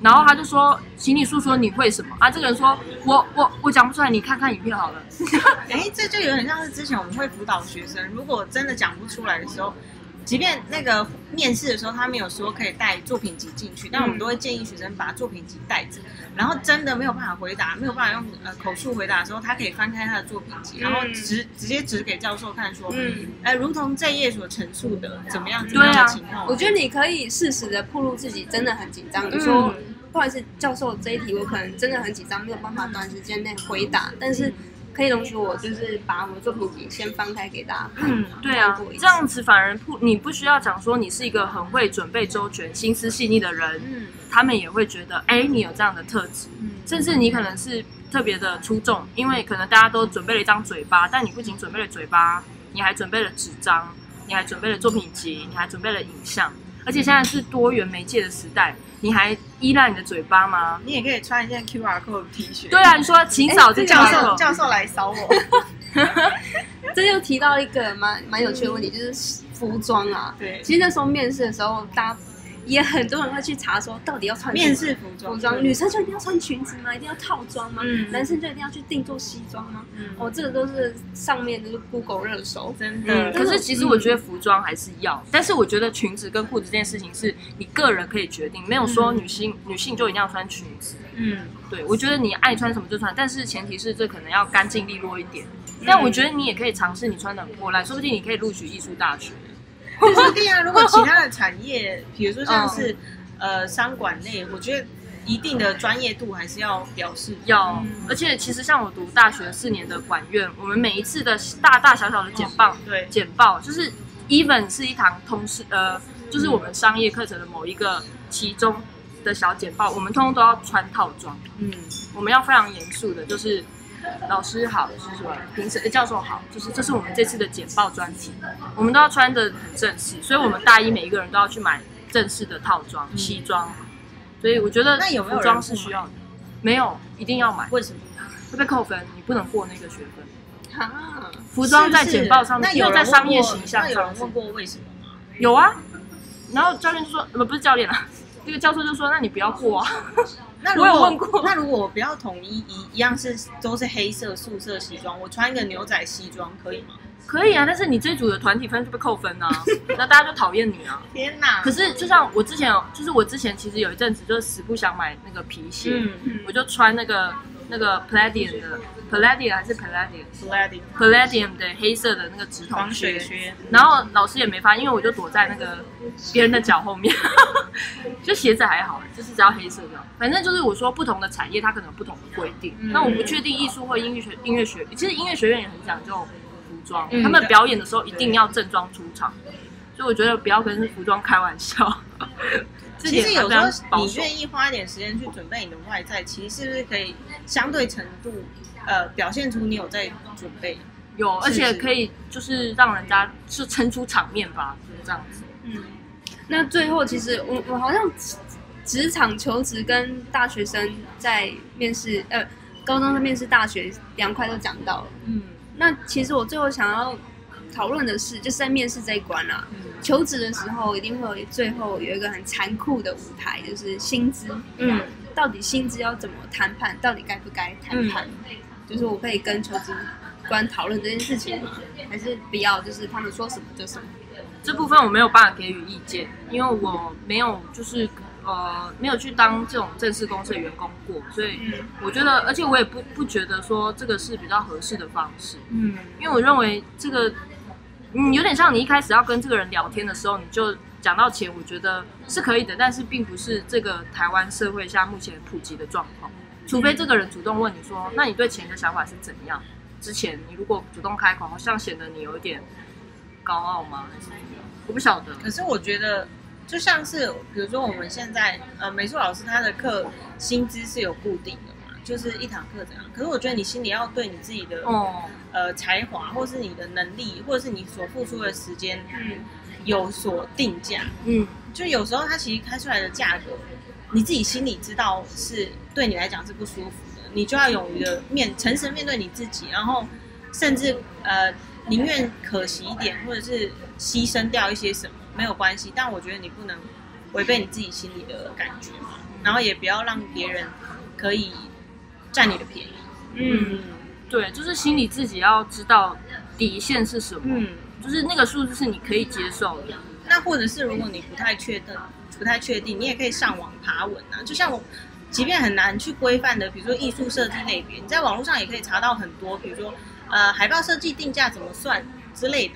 然后他就说，请你诉说你会什么啊？这个人说，我我我讲不出来，你看看影片好了。哎，这就有点像是之前我们会辅导学生，如果真的讲不出来的时候，即便那个面试的时候他没有说可以带作品集进去，但我们都会建议学生把作品集带着。然后真的没有办法回答，没有办法用呃口述回答的时候，他可以翻开他的作品集，然后直直接指给教授看说，嗯，呃，如同这一页所陈述的怎么样怎么样的情况。我觉得你可以适时的暴露自己真的很紧张，你说嗯不好意思，教授这一题我可能真的很紧张，没有办法短时间内回答，但是可以容许我就是把我的作品集先翻开给大家看。嗯，对啊这样子反而不，你不需要讲说你是一个很会准备周全、心思细腻的人，嗯。他们也会觉得，哎，你有这样的特质，嗯。甚至你可能是特别的出众，因为可能大家都准备了一张嘴巴，但你不仅准备了嘴巴，你还准备了纸张，你还准备了作品集，你还准备了影像，而且现在是多元媒介的时代，你还依赖你的嘴巴吗？你也可以穿一件 QR code T 恤。对啊，你说请扫这哎教教授，授教授来扫我。这又提到一个蛮蛮有趣的问题，就是服装啊。对，其实那时候面试的时候，大家也很多人会去查说，到底要穿什么面试服装，服装，女生就一定要穿裙子吗？一定要套装吗？嗯男生就一定要去定做西装吗？嗯哦，这个都是上面就是 Google 热搜。真嗯，的，可是其实我觉得服装还是要，但是我觉得裙子跟裤子这件事情是你个人可以决定，没有说女性、女性就一定要穿裙子。嗯对，我觉得你爱穿什么就穿，但是前提是这可能要干净利落一点。但我觉得你也可以尝试你穿的很破烂，说不定你可以录取艺术大学。不一定啊。如果其他的产业，比如说像是、呃商管类，我觉得一定的专业度还是要表示。要，而且其实像我读大学四年的管院，我们每一次的大大小小的简报，对，简报就是 even 是一堂通识，呃，就是我们商业课程的某一个其中的小简报，我们通通都要穿套装，嗯，我们要非常严肃的，就是老师好，就是说评审、呃教授好，就是这是我们这次的简报专题，我们都要穿的很正式，所以我们大一每一个人都要去买正式的套装、西装，所以我觉得那有没有服装是需要的？没有，一定要买，为什么？会被扣分，你不能过那个学分。啊，服装在简报上面，有在商业形象上那有人问过为什么吗？有啊，然后教练就说，呃，不是教练啊，那个教授就说，那你不要过啊。那如果我有问过那如果我不要统一一一样是都是黑色素色西装，我穿一个牛仔西装可以吗？可以啊，但是你这组的团体分就被扣分啊，那大家就讨厌你啊。天哪！可是就像我之前有，就是我之前其实有一阵子就是死不想买那个皮鞋，嗯我就穿那个那个 Palladium 的 Palladium 还是 Palladium，Palladium。Palladium 的黑色的那个直筒靴，然后老师也没发现，因为我就躲在那个别人的脚后面，就鞋子还好，就是只要黑色的。反正就是我说不同的产业它可能有不同的规定，嗯。那我不确定艺术或音乐学音乐学，其实音乐学院也很讲究服装，嗯他们表演的时候一定要正装出场，所以我觉得不要跟服装开玩笑。这其实有时候你愿意花一点时间去准备你的外在，其实是不是可以相对程度呃表现出你有在准备？有，而且可以就是让人家是撑出场面吧，就是这样子。嗯，那最后其实我我好像职职场求职跟大学生在面试，呃，高中生面试大学两块都讲到了。嗯那其实我最后想要讨论的是，就是在面试这一关啦、嗯求职的时候一定会有最后有一个很残酷的舞台，就是薪资。嗯，到底薪资要怎么谈判？到底该不该谈判？就是我可以跟求职官讨论这件事情吗？还是不要？就是他们说什么就什么？这部分我没有办法给予意见，因为我没有就是呃没有去当这种正式公司的员工过，所以嗯我觉得，而且我也不不觉得说这个是比较合适的方式，嗯因为我认为这个嗯有点像你一开始要跟这个人聊天的时候，你就讲到钱，我觉得是可以的，但是并不是这个台湾社会下目前普及的状况，除非这个人主动问你说，那你对钱的想法是怎样？之前你如果主动开口，好像显得你有一点高傲吗？还是？我不晓得。可是我觉得，就像是比如说我们现在呃美术老师他的课薪资是有固定的嘛，就是一堂课这样。可是我觉得你心里要对你自己的、哦，呃才华，或是你的能力，或者是你所付出的时间嗯有所定价。嗯，就有时候它其实开出来的价格，你自己心里知道是对你来讲是不舒服的，你就要勇于的面诚实面对你自己，然后甚至呃宁愿可惜一点，或者是牺牲掉一些什么没有关系，但我觉得你不能违背你自己心里的感觉嘛，然后也不要让别人可以占你的便宜。嗯，对，就是心里自己要知道底线是什么，嗯，就是那个数字是你可以接受的。那或者是如果你不太确定、不太确定，你也可以上网爬文啊。就像我，即便很难去规范的，比如说艺术设计类别，你在网络上也可以查到很多，比如说呃海报设计定价怎么算之类的。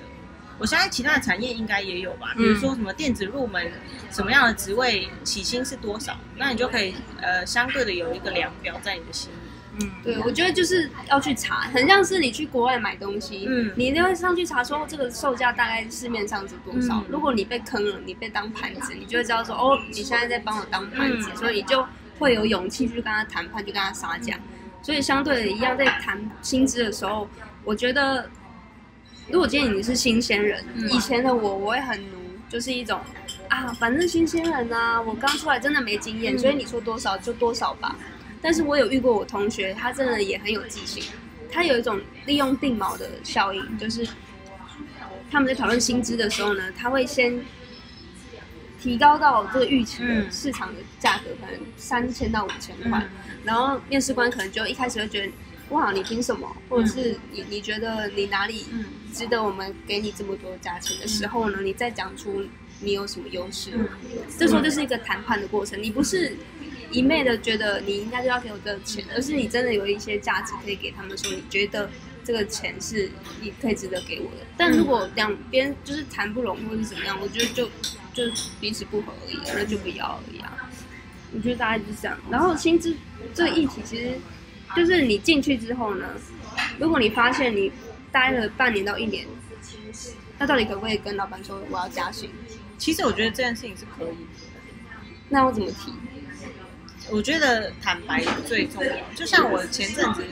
我相信其他的产业应该也有吧，比如说什么电子入门，什么样的职位起薪是多少，那你就可以呃相对的有一个量表在你的心里。嗯，对，我觉得就是要去查，很像是你去国外买东西，嗯你一定会上去查说这个售价大概市面上是多少。嗯如果你被坑了，你被当盘子，你就会知道说哦，你现在在帮我当盘子，嗯所以你就会有勇气去跟他谈判，去跟他杀价。所以相对的一样，在谈薪资的时候，我觉得如果今天你是新鲜人，嗯以前的我我会很奴，就是一种啊，反正新鲜人啊，我刚出来真的没经验，嗯所以你说多少就多少吧。但是我有遇过我同学，他真的也很有记性，他有一种利用定锚的效应，就是他们在讨论薪资的时候呢，他会先提高到这个预期的嗯。市场的价格，可能三千到五千块，嗯。然后面试官可能就一开始会觉得，哇，你凭什么？或者是你你觉得你哪里嗯值得我们给你这么多价钱的时候呢，你再讲出你有什么优势，嗯。这时候就是一个谈判的过程，你不是一昧的觉得你应该就要给我这个钱，而是你真的有一些价值可以给他们说，你觉得这个钱是你可以值得给我的。但如果两边就是谈不拢或者是怎么样，我觉得就就彼此不合而已，那就不要而已啊。我觉得大概就是这样。然后薪资这个议题，其实就是你进去之后呢，如果你发现你待了半年到一年，那到底可不可以跟老板说我要加薪？其实我觉得这件事情是可以的。那我怎么提？我觉得坦白最重要。就像我前阵子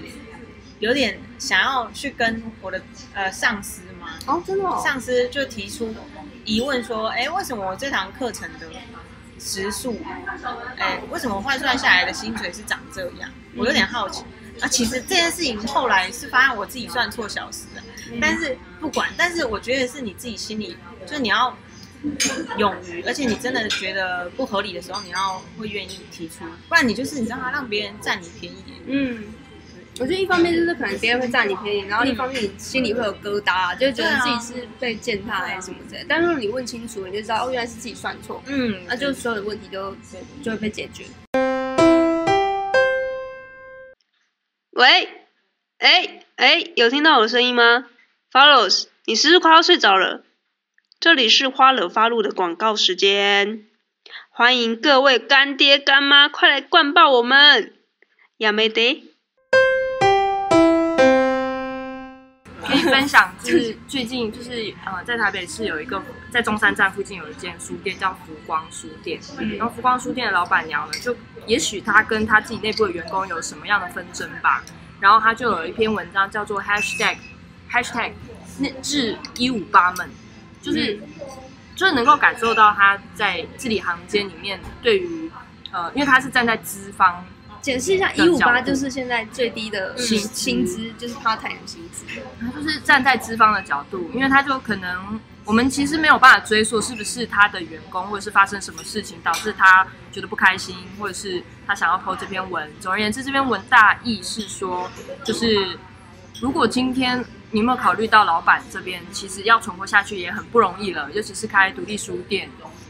有点想要去跟我的呃上司嘛，哦，真的哦，上司就提出疑问说，哎，为什么我这堂课程的时数，哎，为什么换算下来的薪水是长这样？我有点好奇。啊，其实这件事情后来是发现我自己算错小时了，但是不管，但是我觉得是你自己心里，就是你要勇于，而且你真的觉得不合理的时候，你要会愿意提出，不然你就是你知道吗？让别人占你便宜。嗯，我觉得一方面就是可能别人会占你便宜，然后一方面你心里会有疙瘩，就觉得自己是被践踏还是什么之类。但是你问清楚，你就知道哦，原来是自己算错，嗯，那就所有的问题就就会被解决。喂，哎哎，有听到我的声音吗？Follows，你是不是快要睡着了？这里是花惹发露的广告时间，欢迎各位干爹干妈快来灌爆我们，亚美得。可以分享，就是最近就是呃，在台北市有一个在中山站附近有一间书店叫福光书店，然后福光书店的老板娘呢，就也许她跟她自己内部的员工有什么样的纷争吧，然后她就有一篇文章叫做 hashtag hashtag 那致一五八们，就是就是能够感受到他在字里行间里面对于呃，因为他是站在资方。解释一下，一五八就是现在最低的薪薪薪资，就是 part time 薪资。他就是站在资方的角度，因为他就可能我们其实没有办法追溯是不是他的员工或者是发生什么事情导致他觉得不开心，或者是他想要抛这篇文。总而言之，这篇文大意是说，就是如果今天你有没有考虑到老板这边其实要存活下去也很不容易了，尤其是开独立书店。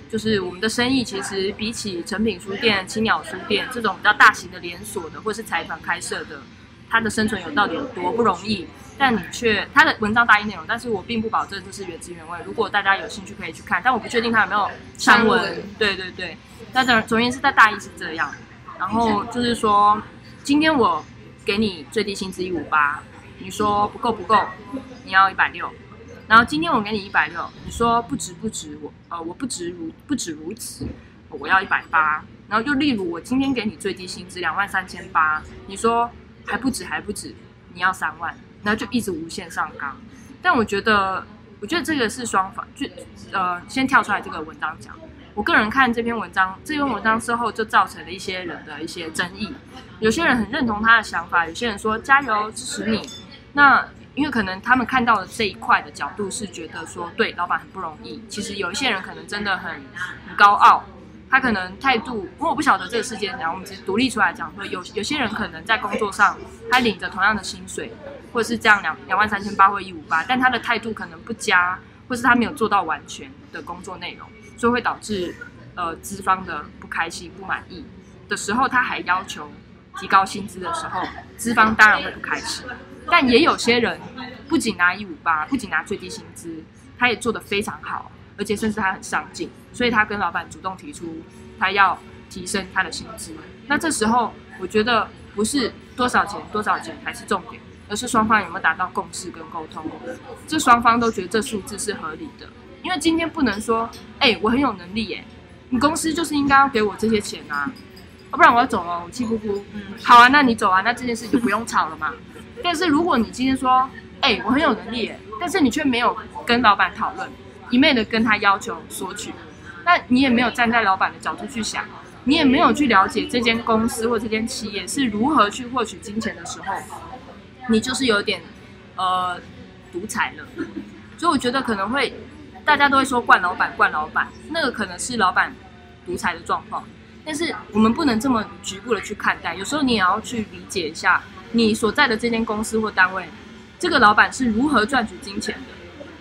就是我们的生意，其实比起成品书店、青鸟书店这种比较大型的连锁的，或是财团开设的，它的生存有到底有多不容易？但你却他的文章大意内容，但是我并不保证这是原汁原味。如果大家有兴趣可以去看，但我不确定他有没有删文。对对对，那总总而言之，在大意是这样。然后就是说，今天我给你最低薪资一五八，你说不够不够，你要一百六。然后今天我给你一百六，你说不值不值，我呃我不值如不止如此，我要一百八。然后又例如我今天给你最低薪资两万三千八，你说还不止还不止，你要三万，然后就一直无限上纲。但我觉得，我觉得这个是双方，就呃先跳出来这个文章讲。我个人看这篇文章，这篇文章之后就造成了一些人的一些争议。有些人很认同他的想法，有些人说加油支持你。那因为可能他们看到的这一块的角度是觉得说，对老板很不容易。其实有一些人可能真的很很高傲，他可能态度，因为我不晓得这个世界怎样，我们只是独立出来讲说，有有些人可能在工作上，他领着同样的薪水，或者是这样两两万三千八或一五八，但他的态度可能不佳，或是他没有做到完全的工作内容，所以会导致呃资方的不开心、不满意的时候，他还要求提高薪资的时候，资方当然会不开心。但也有些人不仅拿一五八，不仅拿最低薪资，他也做得非常好，而且甚至他很上进，所以他跟老板主动提出他要提升他的薪资。那这时候，我觉得不是多少钱多少钱才是重点，而是双方有没有达到共识跟沟通，这双方都觉得这数字是合理的。因为今天不能说，哎、我很有能力耶，你公司就是应该要给我这些钱啊，要不然我要走了，我气呼呼。嗯，好啊，那你走啊，那这件事就不用吵了嘛。但是如果你今天说，哎、我很有能力，但是你却没有跟老板讨论，一昧的跟他要求索取，那你也没有站在老板的角度去想，你也没有去了解这间公司或这间企业是如何去获取金钱的时候，你就是有点呃独裁了。所以我觉得可能会大家都会说惯老板，惯老板，那个可能是老板独裁的状况。但是我们不能这么局部的去看待，有时候你也要去理解一下你所在的这间公司或单位，这个老板是如何赚取金钱的。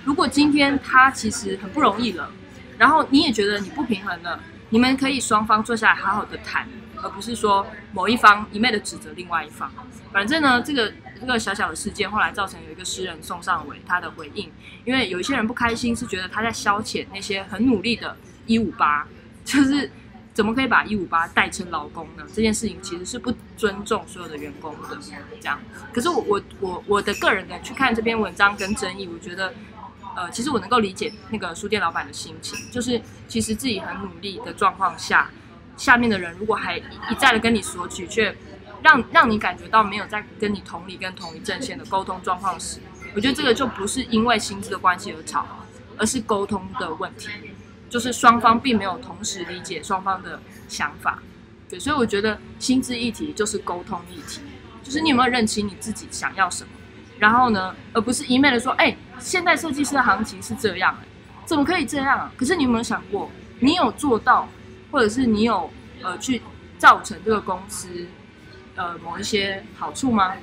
如果今天他其实很不容易了，然后你也觉得你不平衡了，你们可以双方坐下来好好的谈，而不是说某一方一昧的指责另外一方。反正呢，这个这个小小的事件后来造成有一个诗人宋尚伟他的回应，因为有一些人不开心，是觉得他在消遣那些很努力的一五八，就是。怎么可以把一五八代称劳工呢？这件事情其实是不尊重所有的员工的，这样。可是我我我我的个人的去看这篇文章跟争议，我觉得，呃，其实我能够理解那个书店老板的心情，就是其实自己很努力的状况下，下面的人如果还一再的跟你索取，却让让你感觉到没有在跟你同理跟同一阵线的沟通状况时，我觉得这个就不是因为薪资的关系而吵，而是沟通的问题。就是双方并没有同时理解双方的想法，对，所以我觉得薪资议题就是沟通议题，就是你有没有认清你自己想要什么，然后呢，而不是一昧的说，哎，现在设计师的行情是这样，怎么可以这样啊？可是你有没有想过，你有做到，或者是你有呃去造成这个公司呃某一些好处吗？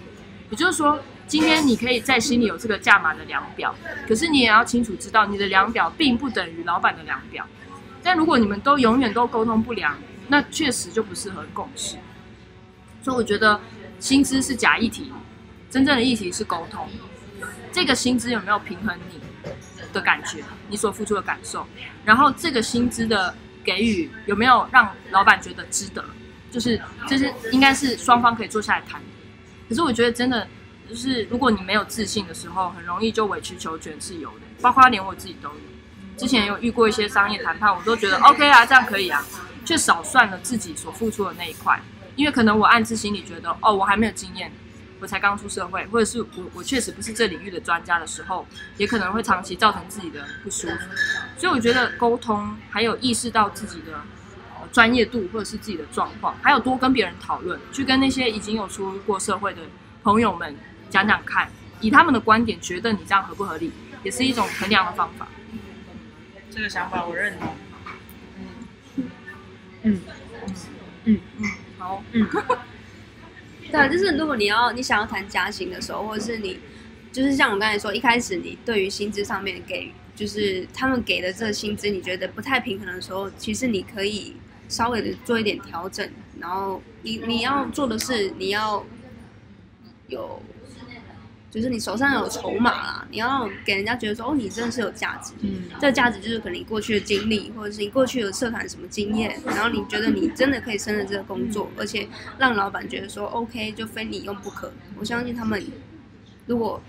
也就是说。今天你可以在心里有这个价码的量表，可是你也要清楚知道，你的量表并不等于老板的量表。但如果你们都永远都沟通不良，那确实就不适合共事。所以我觉得薪资是假议题，真正的议题是沟通。这个薪资有没有平衡你的感觉，你所付出的感受？然后这个薪资的给予有没有让老板觉得值得？就是这是应该是双方可以坐下来谈。可是我觉得真的。就是如果你没有自信的时候，很容易就委曲求全是有的，包括连我自己都有。之前有遇过一些商业谈判，我都觉得 OK 啊，这样可以啊，却少算了自己所付出的那一块。因为可能我暗自心里觉得，哦，我还没有经验，我才刚出社会，或者是我我确实不是这领域的专家的时候，也可能会长期造成自己的不舒服。所以我觉得沟通，还有意识到自己的专业度或者是自己的状况，还有多跟别人讨论，去跟那些已经有出过社会的朋友们。讲讲看，以他们的观点，觉得你这样合不合理，也是一种衡量的方法。这个想法我认同。嗯嗯嗯嗯，好，嗯。对啊，就是如果你要你想要谈加薪的时候，或者是你就是像我刚才说，一开始你对于薪资上面给，就是他们给的这个薪资，你觉得不太平衡的时候，其实你可以稍微的做一点调整。然后你你要做的是，你要有。就是你手上有筹码啦，你要给人家觉得说，哦，你真的是有价值。嗯，这个价值就是可能你过去的经历，或者是你过去有社团什么经验，然后你觉得你真的可以胜任这个工作，而且让老板觉得说，OK，就非你用不可。我相信他们，如果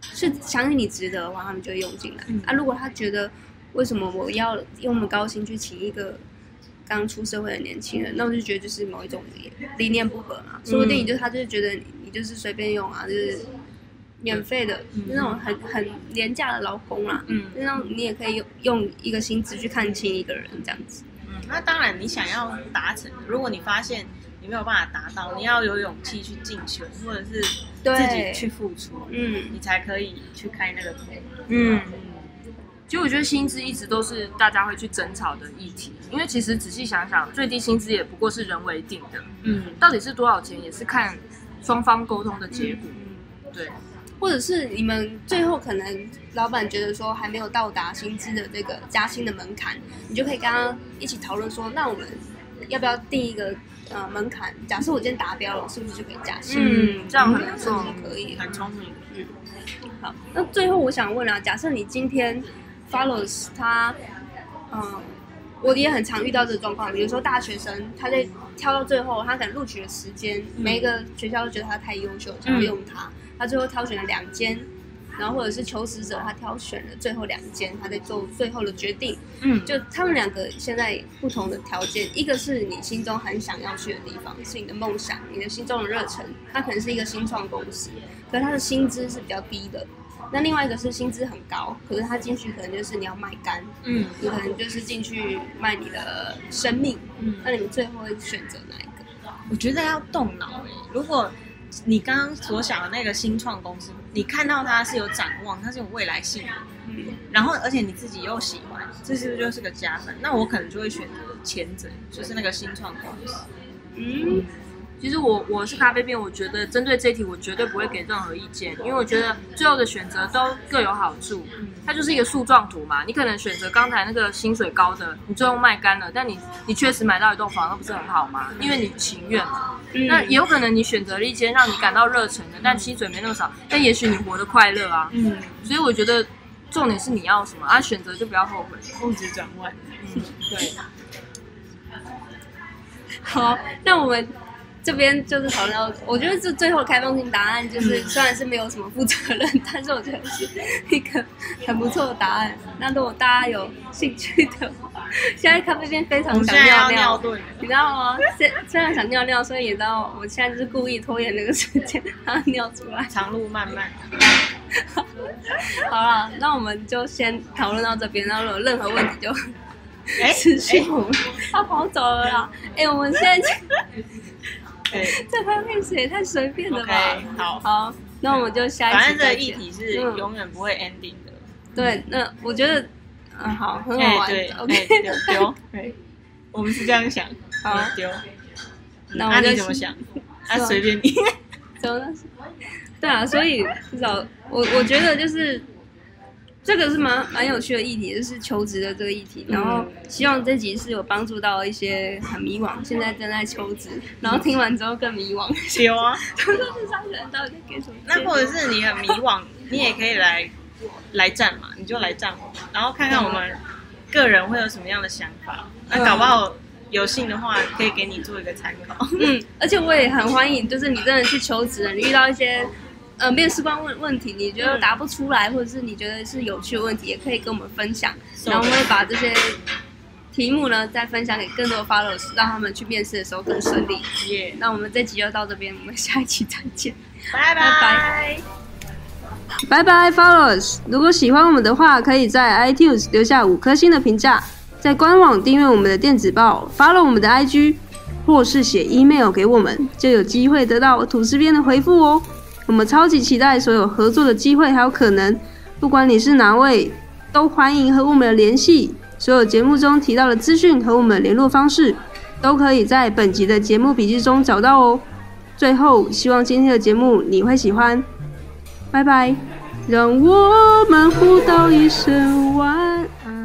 是相信你值得的话，他们就会用进来。啊，如果他觉得为什么我要用那么高薪去请一个刚出社会的年轻人，那我就觉得就是某一种理念不合嘛。说不定就他就是觉得你就是随便用啊，就是。免费的，那种很很廉价的劳工啦，嗯，那种你也可以用用一个薪资去看清一个人这样子。嗯，那当然，你想要达成，如果你发现你没有办法达到，你要有勇气去进修，或者是自己去付出，嗯，你才可以去开那个头。嗯，其实我觉得薪资一直都是大家会去争吵的议题，因为其实仔细想想，最低薪资也不过是人为定的，嗯，到底是多少钱，也是看双方沟通的结果，对。或者是你们最后可能老板觉得说还没有到达薪资的这个加薪的门槛，你就可以跟他一起讨论说，那我们要不要定一个呃门槛？假设我今天达标了，是不是就可以加薪？嗯，这样很不错，可以，很聪明。嗯，好，那最后我想问啊，假设你今天 follows 他，嗯，我也很常遇到这个状况，比如说大学生他在挑到最后，他可能录取的时间，每一个学校都觉得他太优秀，想要用他。他最后挑选了两间，然后或者是求职者他挑选了最后两间，他在做最后的决定。嗯，就他们两个现在不同的条件，一个是你心中很想要去的地方，是你的梦想，你的心中的热忱。它可能是一个新创公司，可是它的薪资是比较低的。那另外一个是薪资很高，可是他进去可能就是你要卖干，嗯，你可能就是进去卖你的生命。嗯，那你们最后会选择哪一个？我觉得要动脑诶，如果。你刚刚所想的那个新创公司，你看到它是有展望，它是有未来性的，嗯，然后而且你自己又喜欢，这是不是就是个加分？那我可能就会选择前者，就是那个新创公司，嗯。其实我我是咖啡店，我觉得针对这一题，我绝对不会给任何意见，因为我觉得最后的选择都各有好处。它就是一个树状图嘛，你可能选择刚才那个薪水高的，你最后卖干了，但你你确实买到一栋房，那不是很好吗？因为你情愿嘛。那也有可能你选择了一间让你感到热忱的，但薪水没那么少，但也许你活得快乐啊。嗯。所以我觉得重点是你要什么啊，选择就不要后悔，物质转换。嗯，对。好，那我们这边就是讨论到，我觉得这最后开放性答案就是 虽然是没有什么负责任，但是我觉得是一个很不错的答案。那如果大家有兴趣的话，现在咖啡店非常想尿尿，你知道吗？现虽然想尿尿，所以你知道我现在就是故意拖延那个时间，让它尿出来。长路漫漫。好了，那我们就先讨论到这边，然后如果有任何问题就哎 私信我们。他跑走了啦！哎、我们现在哎这拍配谁也太随便了吧好好，那我们就下一反正这个。议题是嗯永远不会 ending 的。对，那我觉得，嗯，好，很好哎，玩。对，OK，哎丢丢，对，我们是这样想，好哎丢。那那我们就你怎么想？啊，随便你。真的是，对啊，所以至少我我觉得就是这个是蛮蛮有趣的议题，就是求职的这个议题。然后希望这集是有帮助到一些很迷惘，现在正在求职，然后听完之后更迷惘，有啊！说这三个人到底给什么？那或者是你很迷惘，你也可以来来站嘛，你就来站然后看看我们个人会有什么样的想法。那搞不好有幸的话，可以给你做一个参考。嗯，而且我也很欢迎，就是你真的去求职了，你遇到一些呃面试官问问题，你觉得答不出来，或者是你觉得是有趣的问题，也可以跟我们分享，然后我们会把这些题目呢再分享给更多的 followers，让他们去面试的时候更顺利。耶，那我们这集就到这边，我们下一期再见。拜拜拜。拜拜，followers！如果喜欢我们的话，可以在 iTunes 留下五颗星的评价，在官网订阅我们的电子报，follow 我们的 IG，或是写 email 给我们，就有机会得到吐司边的回复哦。我们超级期待所有合作的机会还有可能，不管你是哪位，都欢迎和我们的联系。所有节目中提到的资讯和我们的联络方式，都可以在本集的节目笔记中找到哦。最后，希望今天的节目你会喜欢。拜拜，让我们互道一声晚安。